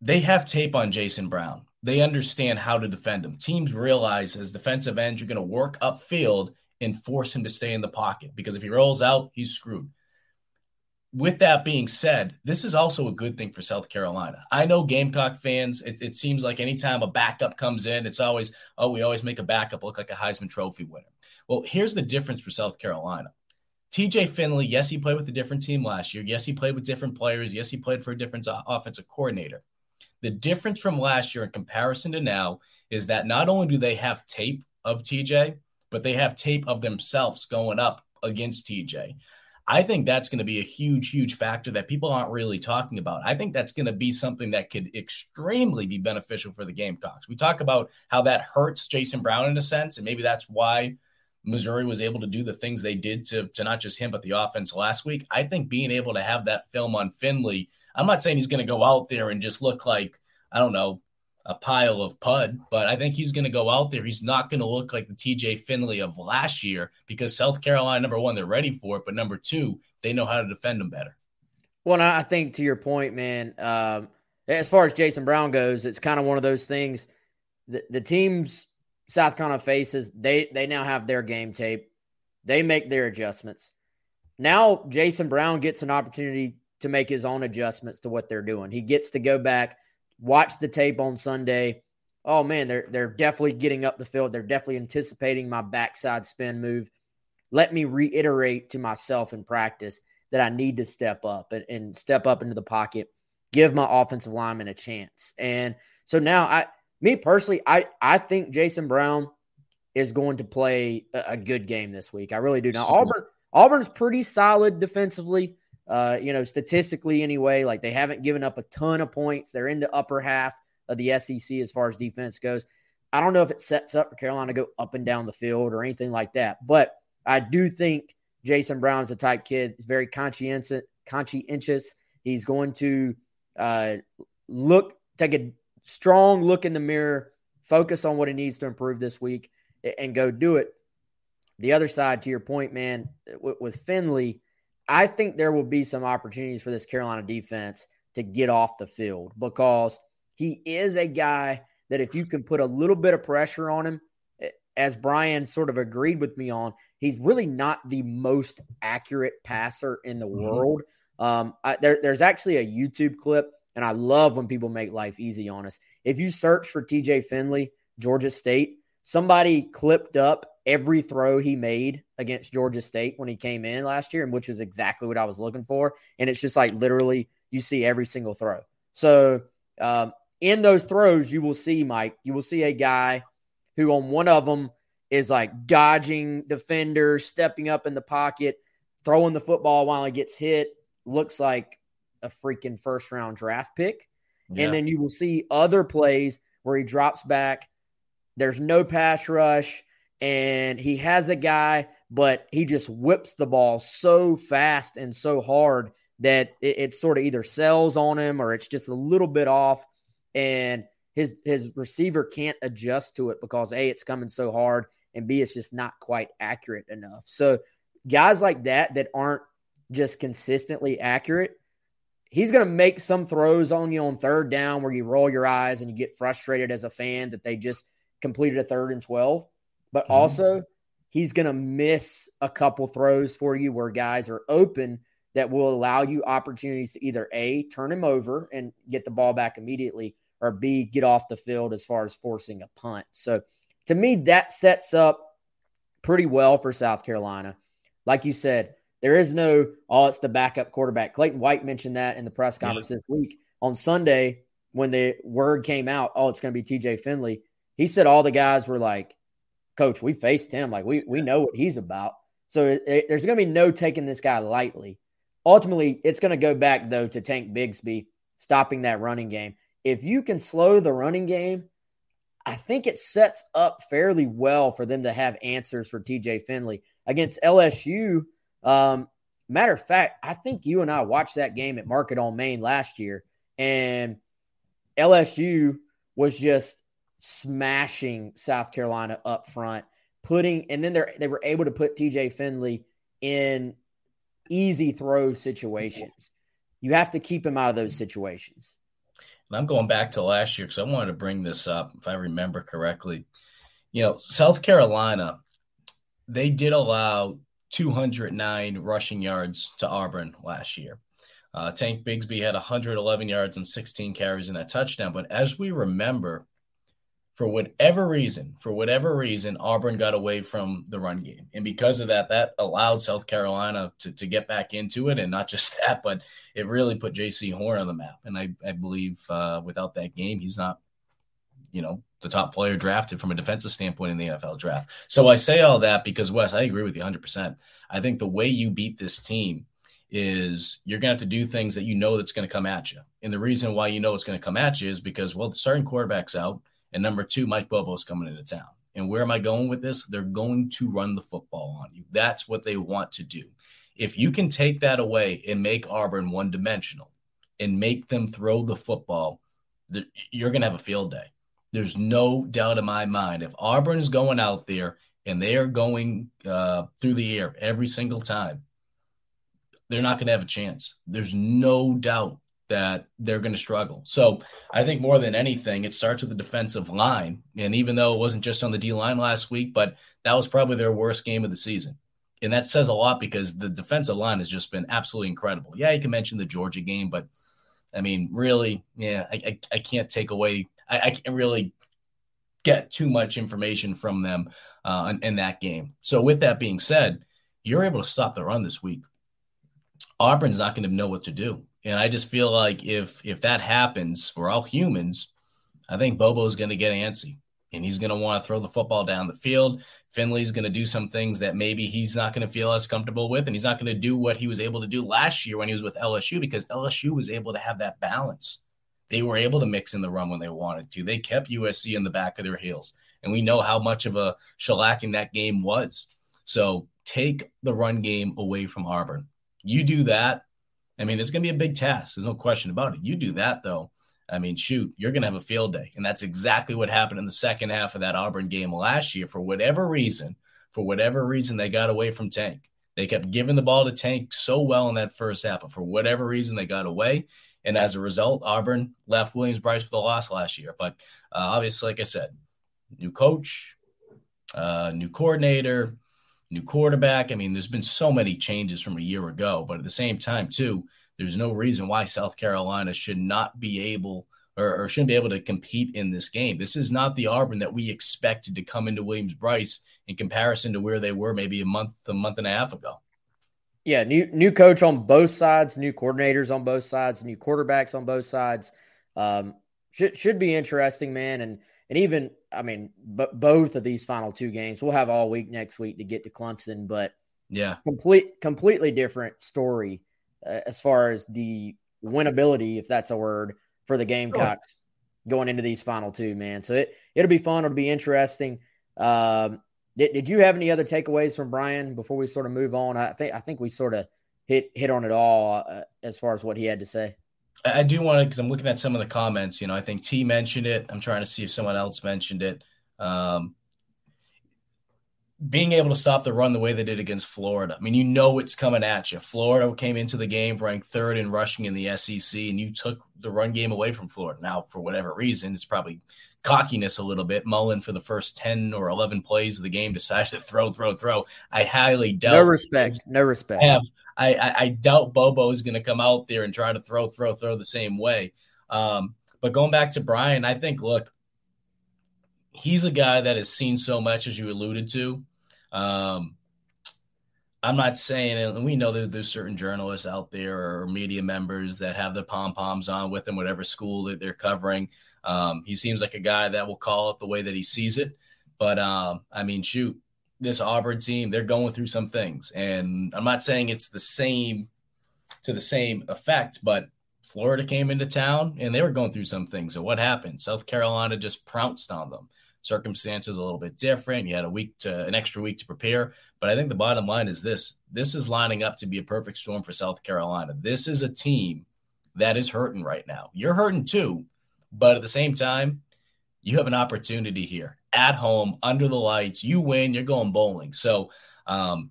They have tape on Jason Brown. They understand how to defend him. Teams realize as defensive ends, you're going to work upfield and force him to stay in the pocket because if he rolls out, he's screwed. With that being said, this is also a good thing for South Carolina. I know Gamecock fans, it, it seems like anytime a backup comes in, it's always, oh, we always make a backup look like a Heisman Trophy winner. Well, here's the difference for South Carolina TJ Finley, yes, he played with a different team last year. Yes, he played with different players. Yes, he played for a different offensive coordinator. The difference from last year in comparison to now is that not only do they have tape of TJ, but they have tape of themselves going up against TJ. I think that's going to be a huge, huge factor that people aren't really talking about. I think that's going to be something that could extremely be beneficial for the Gamecocks. We talk about how that hurts Jason Brown in a sense, and maybe that's why Missouri was able to do the things they did to, to not just him, but the offense last week. I think being able to have that film on Finley, I'm not saying he's going to go out there and just look like, I don't know, a pile of pud, but I think he's going to go out there. He's not going to look like the TJ Finley of last year because South Carolina, number one, they're ready for it, but number two, they know how to defend him better. Well, I think to your point, man, um, as far as Jason Brown goes, it's kind of one of those things. The, the teams South Carolina faces, they they now have their game tape. They make their adjustments. Now Jason Brown gets an opportunity to make his own adjustments to what they're doing. He gets to go back watch the tape on Sunday. Oh man, they're they're definitely getting up the field. They're definitely anticipating my backside spin move. Let me reiterate to myself in practice that I need to step up and, and step up into the pocket, give my offensive lineman a chance. And so now I me personally, I I think Jason Brown is going to play a, a good game this week. I really do. Now Auburn Auburn's pretty solid defensively. Uh, you know, statistically anyway, like they haven't given up a ton of points. They're in the upper half of the SEC as far as defense goes. I don't know if it sets up for Carolina to go up and down the field or anything like that, but I do think Jason Brown is a type kid. He's very conscientious. Conscientious. He's going to uh, look, take a strong look in the mirror, focus on what he needs to improve this week, and go do it. The other side, to your point, man, with, with Finley, I think there will be some opportunities for this Carolina defense to get off the field because he is a guy that if you can put a little bit of pressure on him, eh, as Brian sort of agreed with me on, he's really not the most accurate passer in the mm-hmm. world. Um, I, there, there's actually a YouTube clip, and I love when people make life easy on us. If you search for TJ Finley, Georgia State, somebody clipped up every throw he made against Georgia State when he came in last year, and which is exactly what I was looking for. And it's just like literally you see every single throw. So um, in those throws, you will see Mike, you will see a guy who on one of them is like dodging defenders, stepping up in the pocket, throwing the football while he gets hit. Looks like a freaking first round draft pick. Yeah. And then you will see other plays where he drops back. There's no pass rush and he has a guy, but he just whips the ball so fast and so hard that it, it sort of either sells on him or it's just a little bit off, and his his receiver can't adjust to it because a it's coming so hard and b it's just not quite accurate enough. So guys like that that aren't just consistently accurate, he's going to make some throws on you on third down where you roll your eyes and you get frustrated as a fan that they just completed a third and 12 but mm-hmm. also he's going to miss a couple throws for you where guys are open that will allow you opportunities to either A, turn him over and get the ball back immediately, or B, get off the field as far as forcing a punt. So to me, that sets up pretty well for South Carolina. Like you said, there is no, oh, it's the backup quarterback. Clayton White mentioned that in the press conference yeah. this week. On Sunday, when the word came out, oh, it's going to be TJ Finley, he said all the guys were like, coach, we faced him. Like we we know what he's about. So it, it, there's going to be no taking this guy lightly. Ultimately, it's going to go back though to Tank Bigsby stopping that running game. If you can slow the running game, I think it sets up fairly well for them to have answers for TJ Finley against LSU. Um, matter of fact, I think you and I watched that game at Market on Main last year, and LSU was just smashing South Carolina up front, putting and then they they were able to put TJ Finley in easy throw situations. You have to keep him out of those situations. And I'm going back to last year because I wanted to bring this up, if I remember correctly. You know, South Carolina, they did allow 209 rushing yards to Auburn last year. Uh, Tank Bigsby had 111 yards and 16 carries in that touchdown. But as we remember, for whatever reason, for whatever reason, Auburn got away from the run game. And because of that, that allowed South Carolina to, to get back into it. And not just that, but it really put Jaycee Horn on the map. And I, I believe uh, without that game, he's not, you know, the top player drafted from a defensive standpoint in the NFL draft. So I say all that because, Wes, I agree with you 100%. I think the way you beat this team is you're going to have to do things that you know that's going to come at you. And the reason why you know it's going to come at you is because, well, the starting quarterback's out – and number two, Mike Bobo is coming into town. And where am I going with this? They're going to run the football on you. That's what they want to do. If you can take that away and make Auburn one dimensional and make them throw the football, you're going to have a field day. There's no doubt in my mind. If Auburn is going out there and they are going uh, through the air every single time, they're not going to have a chance. There's no doubt that they're going to struggle. So I think more than anything, it starts with the defensive line. And even though it wasn't just on the D line last week, but that was probably their worst game of the season. And that says a lot because the defensive line has just been absolutely incredible. Yeah, you can mention the Georgia game, but I mean, really, yeah, I, I, I can't take away, I, I, can't really get too much information from them uh, in, in that game. So, with that being said, you're able to stop the run this week. Auburn's not going to know what to do. And I just feel like if if that happens, we're all humans. I think Bobo's going to get antsy and he's going to want to throw the football down the field. Finley's going to do some things that maybe he's not going to feel as comfortable with, and he's not going to do what he was able to do last year when he was with LSU because LSU was able to have that balance. They were able to mix in the run when they wanted to. They kept USC in the back of their heels, and we know how much of a shellacking that game was. So take the run game away from Auburn. You do that, I mean, it's going to be a big task. There's no question about it. You do that, though. I mean, shoot, you're going to have a field day. And that's exactly what happened in the second half of that Auburn game last year. For whatever reason, for whatever reason, they got away from Tank. They kept giving the ball to Tank so well in that first half, but for whatever reason, they got away. And as a result, Auburn left Williams-Brice with a loss last year. But uh, obviously, like I said, new coach, uh, new coordinator, new quarterback. I mean, there's been so many changes from a year ago, but at the same time, too, there's no reason why South Carolina should not be able or, or shouldn't be able to compete in this game. This is not the Auburn that we expected to come into Williams-Brice in comparison to where they were maybe a month, a month and a half ago. Yeah, new new coach on both sides, new coordinators on both sides, new quarterbacks on both sides. Um, should should be interesting, man. And and even I mean, but both of these final two games, we'll have all week next week to get to Clemson, but yeah, complete completely different story uh, as far as the winnability, if that's a word, for the Gamecocks sure. going into these final two, man. So it it'll be fun. It'll be interesting. Um, did, did you have any other takeaways from Brian before we sort of move on? I think I think we sort of hit hit on it all uh, as far as what he had to say. I do want to because I'm looking at some of the comments. You know, I think T mentioned it. I'm trying to see if someone else mentioned it. Um, being able to stop the run the way they did against Florida. I mean, you know it's coming at you. Florida came into the game ranked third in rushing in the SEC, and you took the run game away from Florida. Now, for whatever reason, it's probably cockiness a little bit. Mullen, for the first 10 or 11 plays of the game, decided to throw, throw, throw. I highly doubt. No respect. No respect. I have I, I, I doubt Bobo is going to come out there and try to throw, throw, throw the same way. Um, but going back to Brian, I think, look, he's a guy that has seen so much, as you alluded to. Um, I'm not saying, and we know that there's certain journalists out there or media members that have the pom poms on with them, whatever school that they're covering. Um, he seems like a guy that will call it the way that he sees it. But um, I mean, shoot, this Auburn team, they're going through some things. And I'm not saying it's the same to the same effect, but Florida came into town and they were going through some things. So what happened? South Carolina just pounced on them. Circumstances a little bit different. You had a week to an extra week to prepare. But I think the bottom line is this this is lining up to be a perfect storm for South Carolina. This is a team that is hurting right now. You're hurting too, but at the same time, you have an opportunity here at home under the lights. You win, you're going bowling. So, um,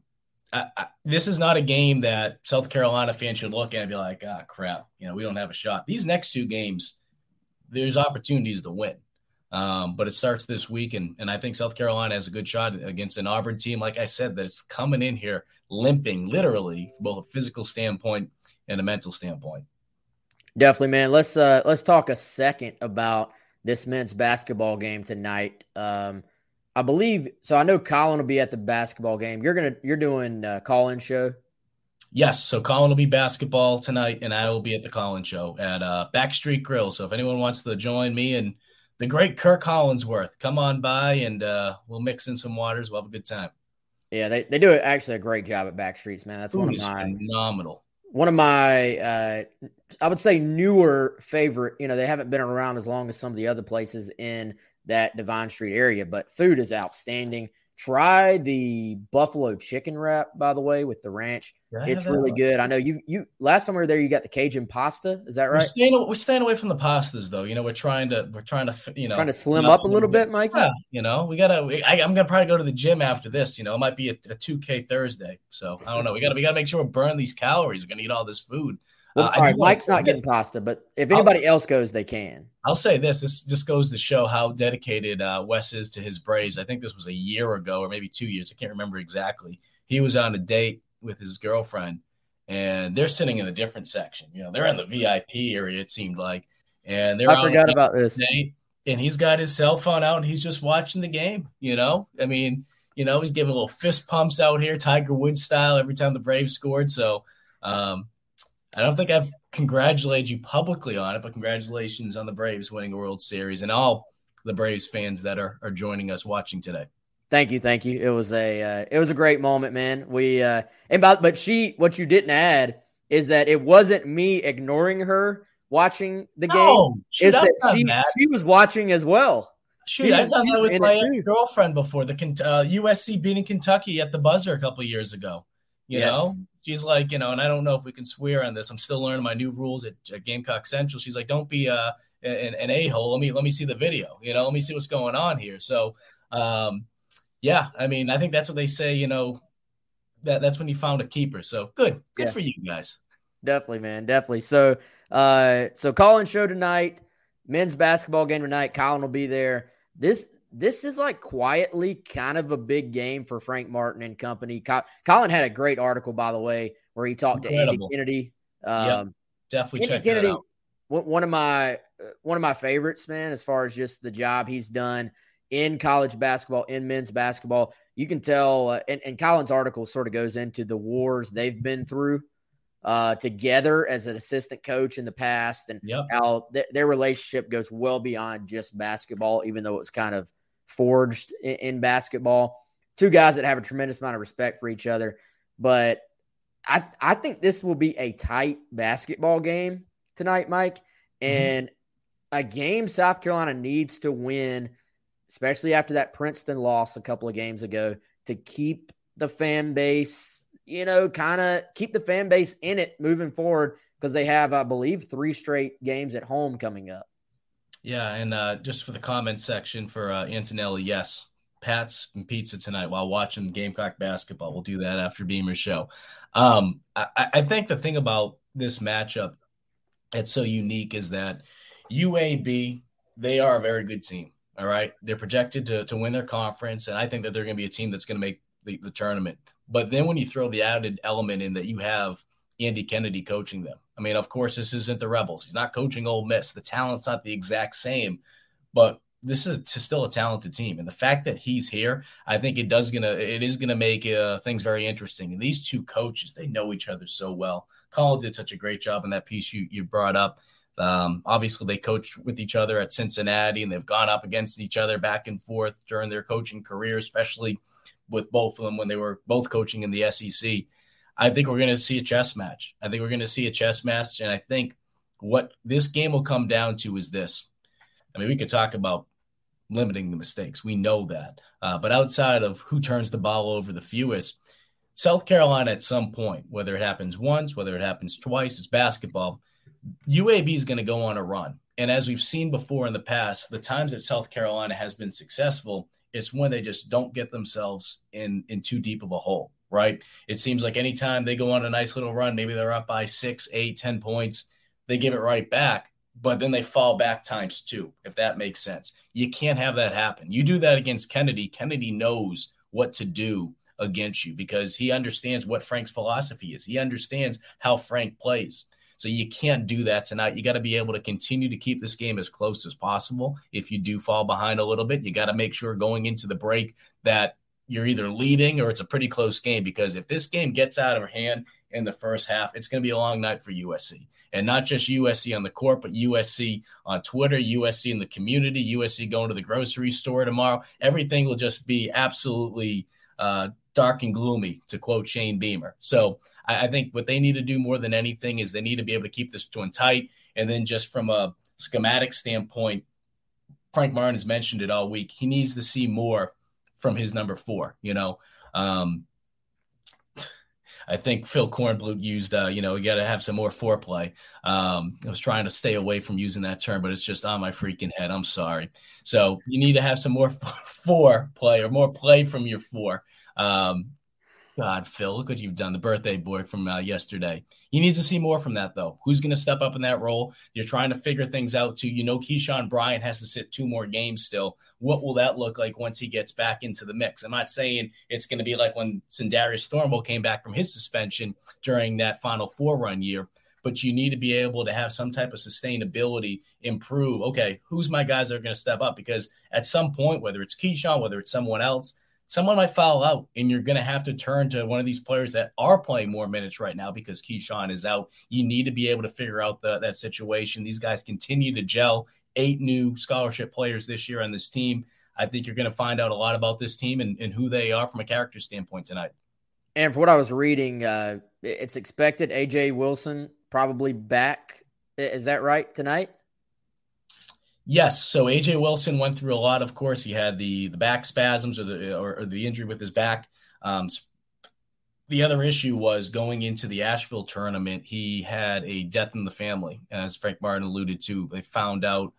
I, I, this is not a game that South Carolina fans should look at and be like, ah, crap, you know, we don't have a shot. These next two games, there's opportunities to win. Um, but it starts this week, and, and I think South Carolina has a good shot against an Auburn team, like I said, that's coming in here limping, literally, both a physical standpoint and a mental standpoint. Definitely, man. Let's uh let's talk a second about this men's basketball game tonight. Um, I believe so. I know Colin will be at the basketball game. You're gonna you're doing a call-in show. Yes, so Colin will be basketball tonight, and I will be at the Colin show at uh, Backstreet Grill. So if anyone wants to join me and the great Kirk Collinsworth, come on by and uh, we'll mix in some waters. We'll have a good time. Yeah, they, they do actually a great job at Backstreets, man. That's Food one of my phenomenal. One of my, uh, I would say, newer favorite. You know, they haven't been around as long as some of the other places in that Devine Street area, but food is outstanding. Try the buffalo chicken wrap, by the way, with the ranch. it's really good. I know you. You last time we were there, you got the Cajun pasta. Is that right? We're staying, we're staying away from the pastas, though. You know, we're trying to we're trying to you know trying to slim up, a little bit, Mike. Yeah, you know, we gotta. We, I, am gonna probably go to the gym after this. You know, it might be a two K Thursday, so I don't know. We gotta we gotta make sure we burn these calories. We're gonna eat all this food. Well, uh, all right, Mike's not getting pasta, but if anybody I'll, else goes, they can. I'll say this: this just goes to show how dedicated uh, Wes is to his Braves. I think this was a year ago, or maybe two years. I can't remember exactly. He was on a date with his girlfriend, and they're sitting in a different section. You know, they're in the VIP area. It seemed like, and they're. I forgot about this. Date, and he's got his cell phone out, and he's just watching the game. You know, I mean, you know, he's giving little fist pumps out here, Tiger Woods style, every time the Braves scored. So. Um, I don't think I've congratulated you publicly on it, but congratulations on the Braves winning a World Series and all the Braves fans that are, are joining us watching today. Thank you, thank you. It was a uh, it was a great moment, man. We uh, about but she what you didn't add is that it wasn't me ignoring her watching the no, game. Shoot, is that she that. she was watching as well. Shoot, I've done that with my girlfriend before. The uh, USC beating Kentucky at the buzzer a couple years ago. You yes. know, she's like, you know, and I don't know if we can swear on this. I'm still learning my new rules at, at Gamecock Central. She's like, don't be uh, an, an a hole. Let me let me see the video. You know, let me see what's going on here. So, um, yeah, I mean, I think that's what they say. You know, that that's when you found a keeper. So good, good yeah. for you guys. Definitely, man, definitely. So, uh, so Colin show tonight, men's basketball game tonight. Colin will be there. This this is like quietly kind of a big game for Frank Martin and company. Colin had a great article, by the way, where he talked Incredible. to Andy Kennedy. Um, yep, definitely Andy check Kennedy, that out. One of my one of my favorites, man, as far as just the job he's done in college basketball, in men's basketball. You can tell, uh, and, and Colin's article sort of goes into the wars they've been through uh, together as an assistant coach in the past, and yep. how th- their relationship goes well beyond just basketball, even though it's kind of forged in, in basketball. Two guys that have a tremendous amount of respect for each other. But I I think this will be a tight basketball game tonight, Mike. Mm-hmm. And mm-hmm. a game South Carolina needs to win, especially after that Princeton loss a couple of games ago, to keep the fan base, you know, kind of keep the fan base in it moving forward because they have, I believe, three straight games at home coming up. Yeah, and uh, just for the comment section for uh, Antonelli, yes, Pats and pizza tonight while watching Gamecock basketball. We'll do that after Beamer's show. Um, I, I think the thing about this matchup that's so unique is that UAB they are a very good team. All right, they're projected to to win their conference, and I think that they're going to be a team that's going to make the, the tournament. But then when you throw the added element in that you have Andy Kennedy coaching them, I mean, of course, this isn't the Rebels. He's not coaching Ole Miss. The talent's not the exact same, but this is still a talented team, and the fact that he's here, I think it does gonna it is gonna make uh, things very interesting. And these two coaches, they know each other so well. Colin did such a great job in that piece you you brought up. Um, obviously, they coached with each other at Cincinnati, and they've gone up against each other back and forth during their coaching career, especially with both of them when they were both coaching in the SEC. I think we're going to see a chess match. I think we're going to see a chess match. And I think what this game will come down to is this. I mean, we could talk about limiting the mistakes. We know that. Uh, but outside of who turns the ball over the fewest, South Carolina at some point, whether it happens once, whether it happens twice, it's basketball. UAB is going to go on a run. And as we've seen before in the past, the times that South Carolina has been successful, it's when they just don't get themselves in in too deep of a hole right? It seems like anytime they go on a nice little run, maybe they're up by six, eight, ten points, they give it right back, but then they fall back times two, if that makes sense. You can't have that happen. You do that against Kennedy, Kennedy knows what to do against you because he understands what Frank's philosophy is. He understands how Frank plays. So you can't do that tonight. You got to be able to continue to keep this game as close as possible. If you do fall behind a little bit, you got to make sure going into the break that you're either leading or it's a pretty close game because if this game gets out of hand in the first half, it's going to be a long night for USC. And not just USC on the court, but USC on Twitter, USC in the community, USC going to the grocery store tomorrow. Everything will just be absolutely uh, dark and gloomy, to quote Shane Beamer. So I, I think what they need to do more than anything is they need to be able to keep this joint tight. And then just from a schematic standpoint, Frank Martin has mentioned it all week. He needs to see more from his number four. You know, um, I think Phil Kornblut used, uh, you know, you got to have some more foreplay. Um, I was trying to stay away from using that term, but it's just on my freaking head. I'm sorry. So you need to have some more foreplay or more play from your four. Um, God, Phil, look what you've done. The birthday boy from uh, yesterday. He needs to see more from that, though. Who's going to step up in that role? You're trying to figure things out, too. You know, Keyshawn Bryant has to sit two more games still. What will that look like once he gets back into the mix? I'm not saying it's going to be like when Sindarius Thornwell came back from his suspension during that final four run year, but you need to be able to have some type of sustainability improve. Okay, who's my guys that are going to step up? Because at some point, whether it's Keyshawn, whether it's someone else, someone might foul out, and you're going to have to turn to one of these players that are playing more minutes right now because Keyshawn is out. You need to be able to figure out the, that situation. These guys continue to gel. Eight new scholarship players this year on this team. I think you're going to find out a lot about this team and, and who they are from a character standpoint tonight. And for what I was reading, uh, it's expected AJ Wilson probably back. Is that right tonight? Yes. So AJ Wilson went through a lot. Of course, he had the the back spasms or the or, or the injury with his back. Um, the other issue was going into the Asheville tournament. He had a death in the family, as Frank Martin alluded to. They found out,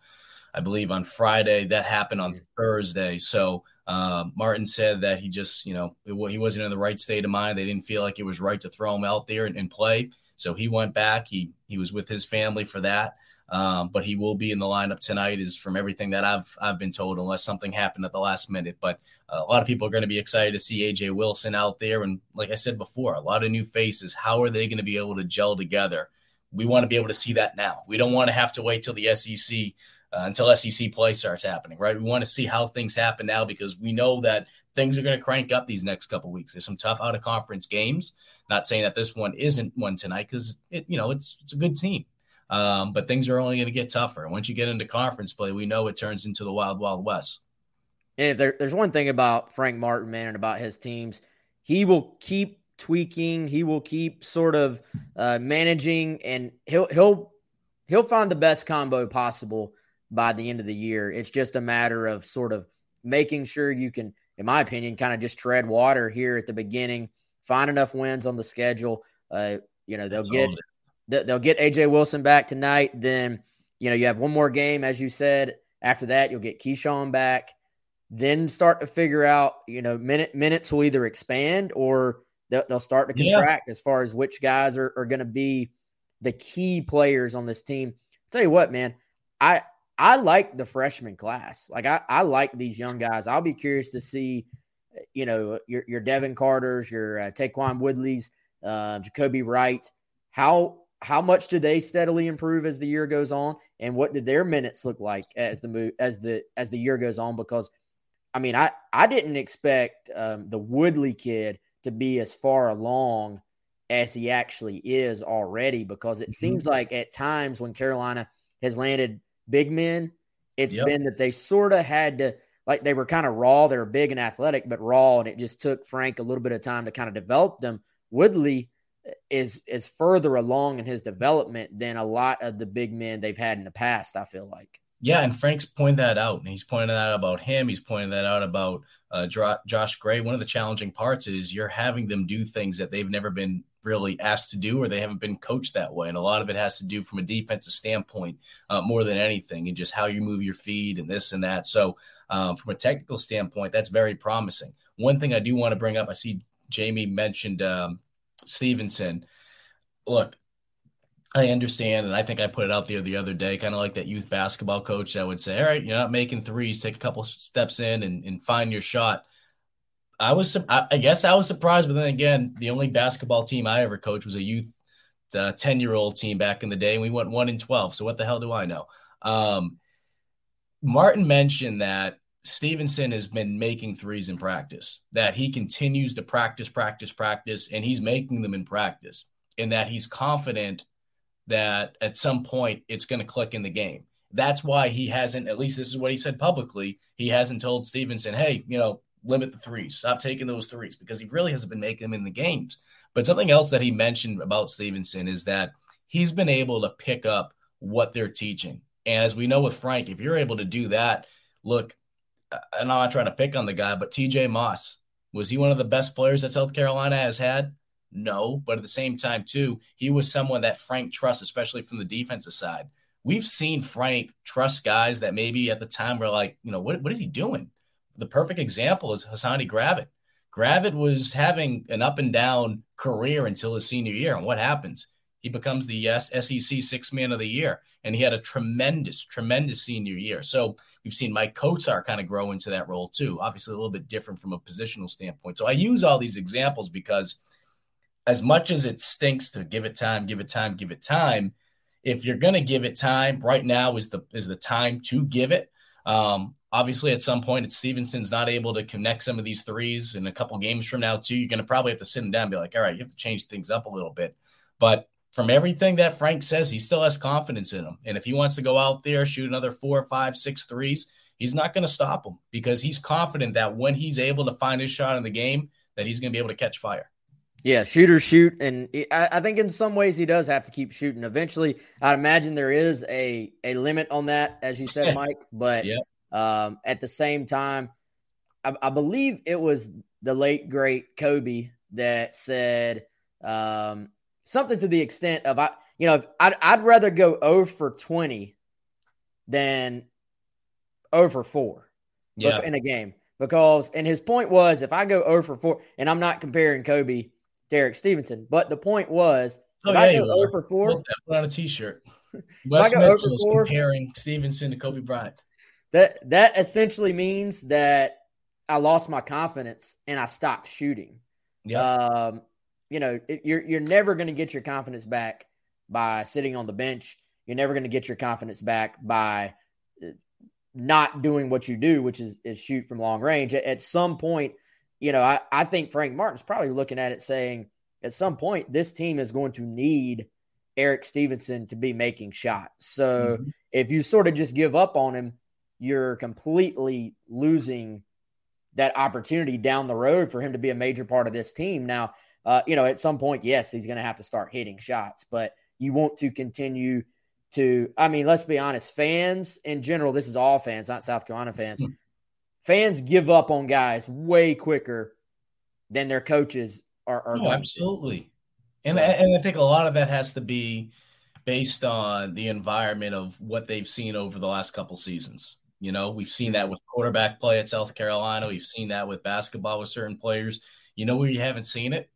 I believe, on Friday. That happened on Thursday. So uh, Martin said that he just, you know, it, he wasn't in the right state of mind. They didn't feel like it was right to throw him out there and, and play. So he went back. He he was with his family for that. Um, but he will be in the lineup tonight, is from everything that I've I've been told, unless something happened at the last minute. But uh, a lot of people are going to be excited to see AJ Wilson out there, and like I said before, a lot of new faces. How are they going to be able to gel together? We want to be able to see that now. We don't want to have to wait till the SEC uh, until SEC play starts happening, right? We want to see how things happen now because we know that things are going to crank up these next couple weeks. There's some tough out of conference games. Not saying that this one isn't one tonight because it, you know, it's it's a good team. Um, but things are only going to get tougher. Once you get into conference play, we know it turns into the wild, wild west. And if there, there's one thing about Frank Martin, man, and about his teams, he will keep tweaking. He will keep sort of uh, managing, and he'll he'll he'll find the best combo possible by the end of the year. It's just a matter of sort of making sure you can, in my opinion, kind of just tread water here at the beginning, find enough wins on the schedule. Uh, you know, they'll That's get they'll get AJ Wilson back tonight. Then, you know, you have one more game, as you said. After that, you'll get Keyshawn back. Then start to figure out, you know, minute minutes will either expand or they'll, they'll start to contract yeah. as far as which guys are, are going to be the key players on this team. I'll tell you what, man, I I like the freshman class. Like I, I like these young guys. I'll be curious to see, you know, your your Devin Carter's, your uh, Taquan Woodley's, uh, Jacobi Wright. How how much do they steadily improve as the year goes on and what did their minutes look like as the move as the as the year goes on because i mean i i didn't expect um, the woodley kid to be as far along as he actually is already because it mm-hmm. seems like at times when carolina has landed big men it's yep. been that they sort of had to like they were kind of raw they were big and athletic but raw and it just took frank a little bit of time to kind of develop them woodley is is further along in his development than a lot of the big men they've had in the past. I feel like. Yeah, and Frank's pointed that out, and he's pointed that out about him. He's pointed that out about uh, Josh Gray. One of the challenging parts is you're having them do things that they've never been really asked to do, or they haven't been coached that way. And a lot of it has to do from a defensive standpoint uh, more than anything, and just how you move your feet and this and that. So, um, from a technical standpoint, that's very promising. One thing I do want to bring up, I see Jamie mentioned um, Stevenson, look, I understand, and I think I put it out there the other day, kind of like that youth basketball coach that would say, "All right, you're not making threes. Take a couple steps in and, and find your shot." I was, I guess, I was surprised, but then again, the only basketball team I ever coached was a youth 10 year old team back in the day, and we went one in 12. So what the hell do I know? Um, Martin mentioned that Stevenson has been making threes in practice, that he continues to practice, practice, practice, and he's making them in practice, and that he's confident that at some point it's going to click in the game. That's why he hasn't, at least this is what he said publicly, he hasn't told Stevenson, hey, you know, limit the threes, stop taking those threes, because he really hasn't been making them in the games. But something else that he mentioned about Stevenson is that he's been able to pick up what they're teaching. And as we know with Frank, if you're able to do that, look, I'm not trying to pick on the guy, but TJ Moss, was he one of the best players that South Carolina has had? No, but at the same time, too, he was someone that Frank trusts, especially from the defensive side. We've seen Frank trust guys that maybe at the time were like, you know, what, what is he doing? The perfect example is Hassani Gravett. Gravett was having an up and down career until his senior year. And what happens? He becomes the SEC six man of the year. And he had a tremendous, tremendous senior year. So we've seen Maik Kotsar kind of grow into that role too. Obviously, a little bit different from a positional standpoint. So I use all these examples because as much as it stinks to give it time, give it time, give it time, if you're going to give it time, right now is the is the time to give it. Um, obviously, at some point, if Stevenson's not able to connect some of these threes in a couple games from now, too, you're going to probably have to sit him down and be like, all right, you have to change things up a little bit. But from everything that Frank says, he still has confidence in him. And if he wants to go out there, shoot another four, five, six threes, he's not going to stop him because he's confident that when he's able to find his shot in the game, that he's going to be able to catch fire. Yeah, shooters shoot, and I, think in some ways he does have to keep shooting. Eventually, I imagine there is a a limit on that, as you said, Mike. But yeah. Um, at the same time, I, I, believe it was the late great Kobe that said um, something to the extent of I, you know, I'd, I'd rather go over for 20 than over 4 yeah. in a game. Because, and his point was, if I go over for 4, and I'm not comparing Kobe to Stevenson, but the point was, oh, if yeah, I go 0 for 4, put on a t shirt. Wes Mitchell's comparing Stevenson to Kobe Bryant that that essentially means that I lost my confidence and I stopped shooting. Yeah. Um, you know, it, you're you're never going to get your confidence back by sitting on the bench. You're never going to get your confidence back by uh, not doing what you do, which is, is shoot from long range. At, at some point, you know, I, I think Frank Martin's probably looking at it saying, at some point, this team is going to need Erik Stevenson to be making shots. So mm-hmm. if you sort of just give up on him, you're completely losing that opportunity down the road for him to be a major part of this team. Now, uh, you know, at some point, yes, he's going to have to start hitting shots, but you want to continue to, I mean, let's be honest, fans in general, this is all fans, not South Carolina fans. Mm-hmm. Fans give up on guys way quicker than their coaches are. are oh, absolutely. And, so, and I think a lot of that has to be based on the environment of what they've seen over the last couple seasons. You know, we've seen that with quarterback play at South Carolina. We've seen that with basketball with certain players. You know where you haven't seen it?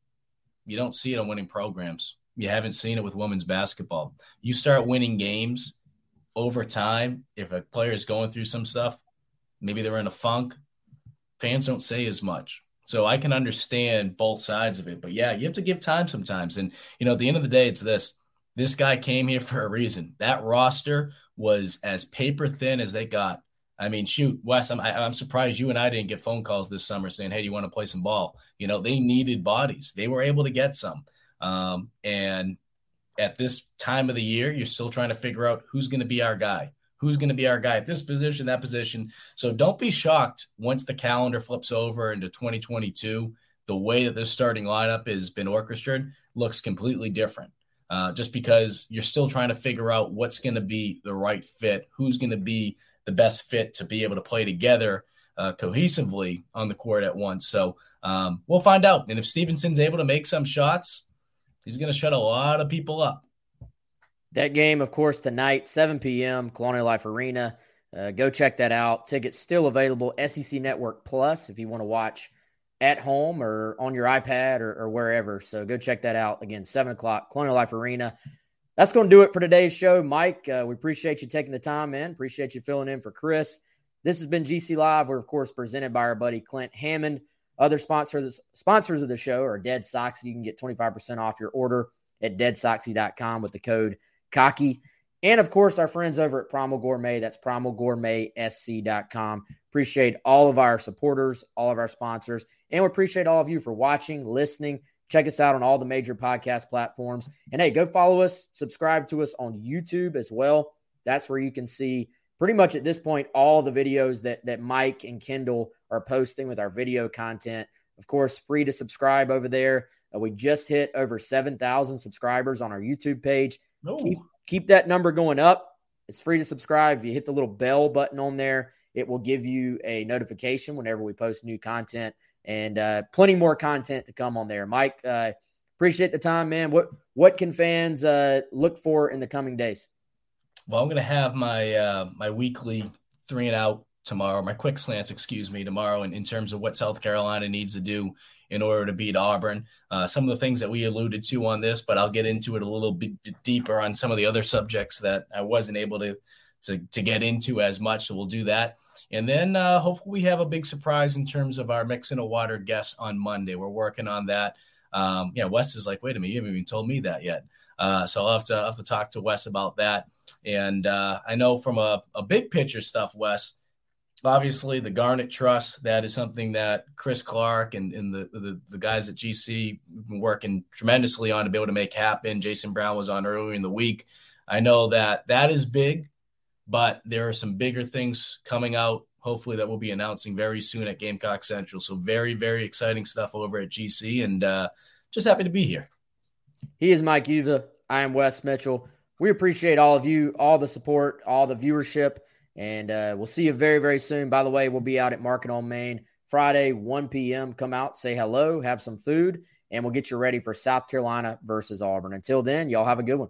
You don't see it on winning programs. You haven't seen it with women's basketball. You start winning games over time. If a player is going through some stuff, maybe they're in a funk, fans don't say as much. So I can understand both sides of it. But yeah, you have to give time sometimes. And, you know, at the end of the day, it's this this guy came here for a reason. That roster was as paper thin as they got. I mean, shoot, Wes, I'm, I'm surprised you and I didn't get phone calls this summer saying, hey, do you want to play some ball? You know, they needed bodies. They were able to get some. Um, and at this time of the year, you're still trying to figure out who's going to be our guy, who's going to be our guy at this position, that position. So don't be shocked once the calendar flips over into 2022. The way that this starting lineup has been orchestrated looks completely different. Uh, just because you're still trying to figure out what's going to be the right fit, who's going to be the best fit to be able to play together uh, cohesively on the court at once. So um, we'll find out. And if Stevenson's able to make some shots, he's going to shut a lot of people up. That game, of course, tonight, 7 p.m., Colonial Life Arena. Uh, go check that out. Tickets still available. SEC Network Plus if you want to watch at home or on your iPad or, or wherever. So go check that out. Again, 7 o'clock, Colonial Life Arena that's going to do it for today's show. Mike, uh, we appreciate you taking the time in. Appreciate you filling in for Chris. This has been GC Live. We're, of course, presented by our buddy Clint Hammond. Other sponsors sponsors of the show are Dead Socks. You can get 25% off your order at deadsoxy.com with the code cocky. And of course, our friends over at Primal Gourmet. That's primalgourmetsc.com. Appreciate all of our supporters, all of our sponsors, and we appreciate all of you for watching, listening. Check us out on all the major podcast platforms. And hey, go follow us, subscribe to us on YouTube as well. That's where you can see pretty much at this point all the videos that that Mike and Kendall are posting with our video content. Of course, free to subscribe over there. Uh, we just hit over 7,000 subscribers on our YouTube page. Keep, keep that number going up. It's free to subscribe. If you hit the little bell button on there, it will give you a notification whenever we post new content and uh, plenty more content to come on there. Mike, uh, appreciate the time, man. What what can fans uh, look for in the coming days? Well, I'm going to have my uh, my weekly three and out tomorrow, my quick slants, excuse me, tomorrow, in, in terms of what South Carolina needs to do in order to beat Auburn. Uh, some of the things that we alluded to on this, but I'll get into it a little bit deeper on some of the other subjects that I wasn't able to to, to get into as much. So we'll do that. And then uh, hopefully we have a big surprise in terms of our mix in a water guest on Monday. We're working on that. Um, yeah, Wes is like, wait a minute, you haven't even told me that yet. Uh, so I'll have to I'll have to talk to Wes about that. And uh, I know from a, a big picture stuff, Wes, obviously the Garnet Trust, that is something that Chris Clark and, and the, the, the guys at GC have been working tremendously on to be able to make happen. Jason Brown was on earlier in the week. I know that that is big, but there are some bigger things coming out. Hopefully, that we'll be announcing very soon at Gamecock Central. So, very, very exciting stuff over at GC, and uh, just happy to be here. He is Mike Uva. I am Wes Mitchell. We appreciate all of you, all the support, all the viewership. And uh, we'll see you very, very soon. By the way, we'll be out at Market on Main Friday, 1 p.m. Come out, say hello, have some food, and we'll get you ready for South Carolina versus Auburn. Until then, y'all have a good one.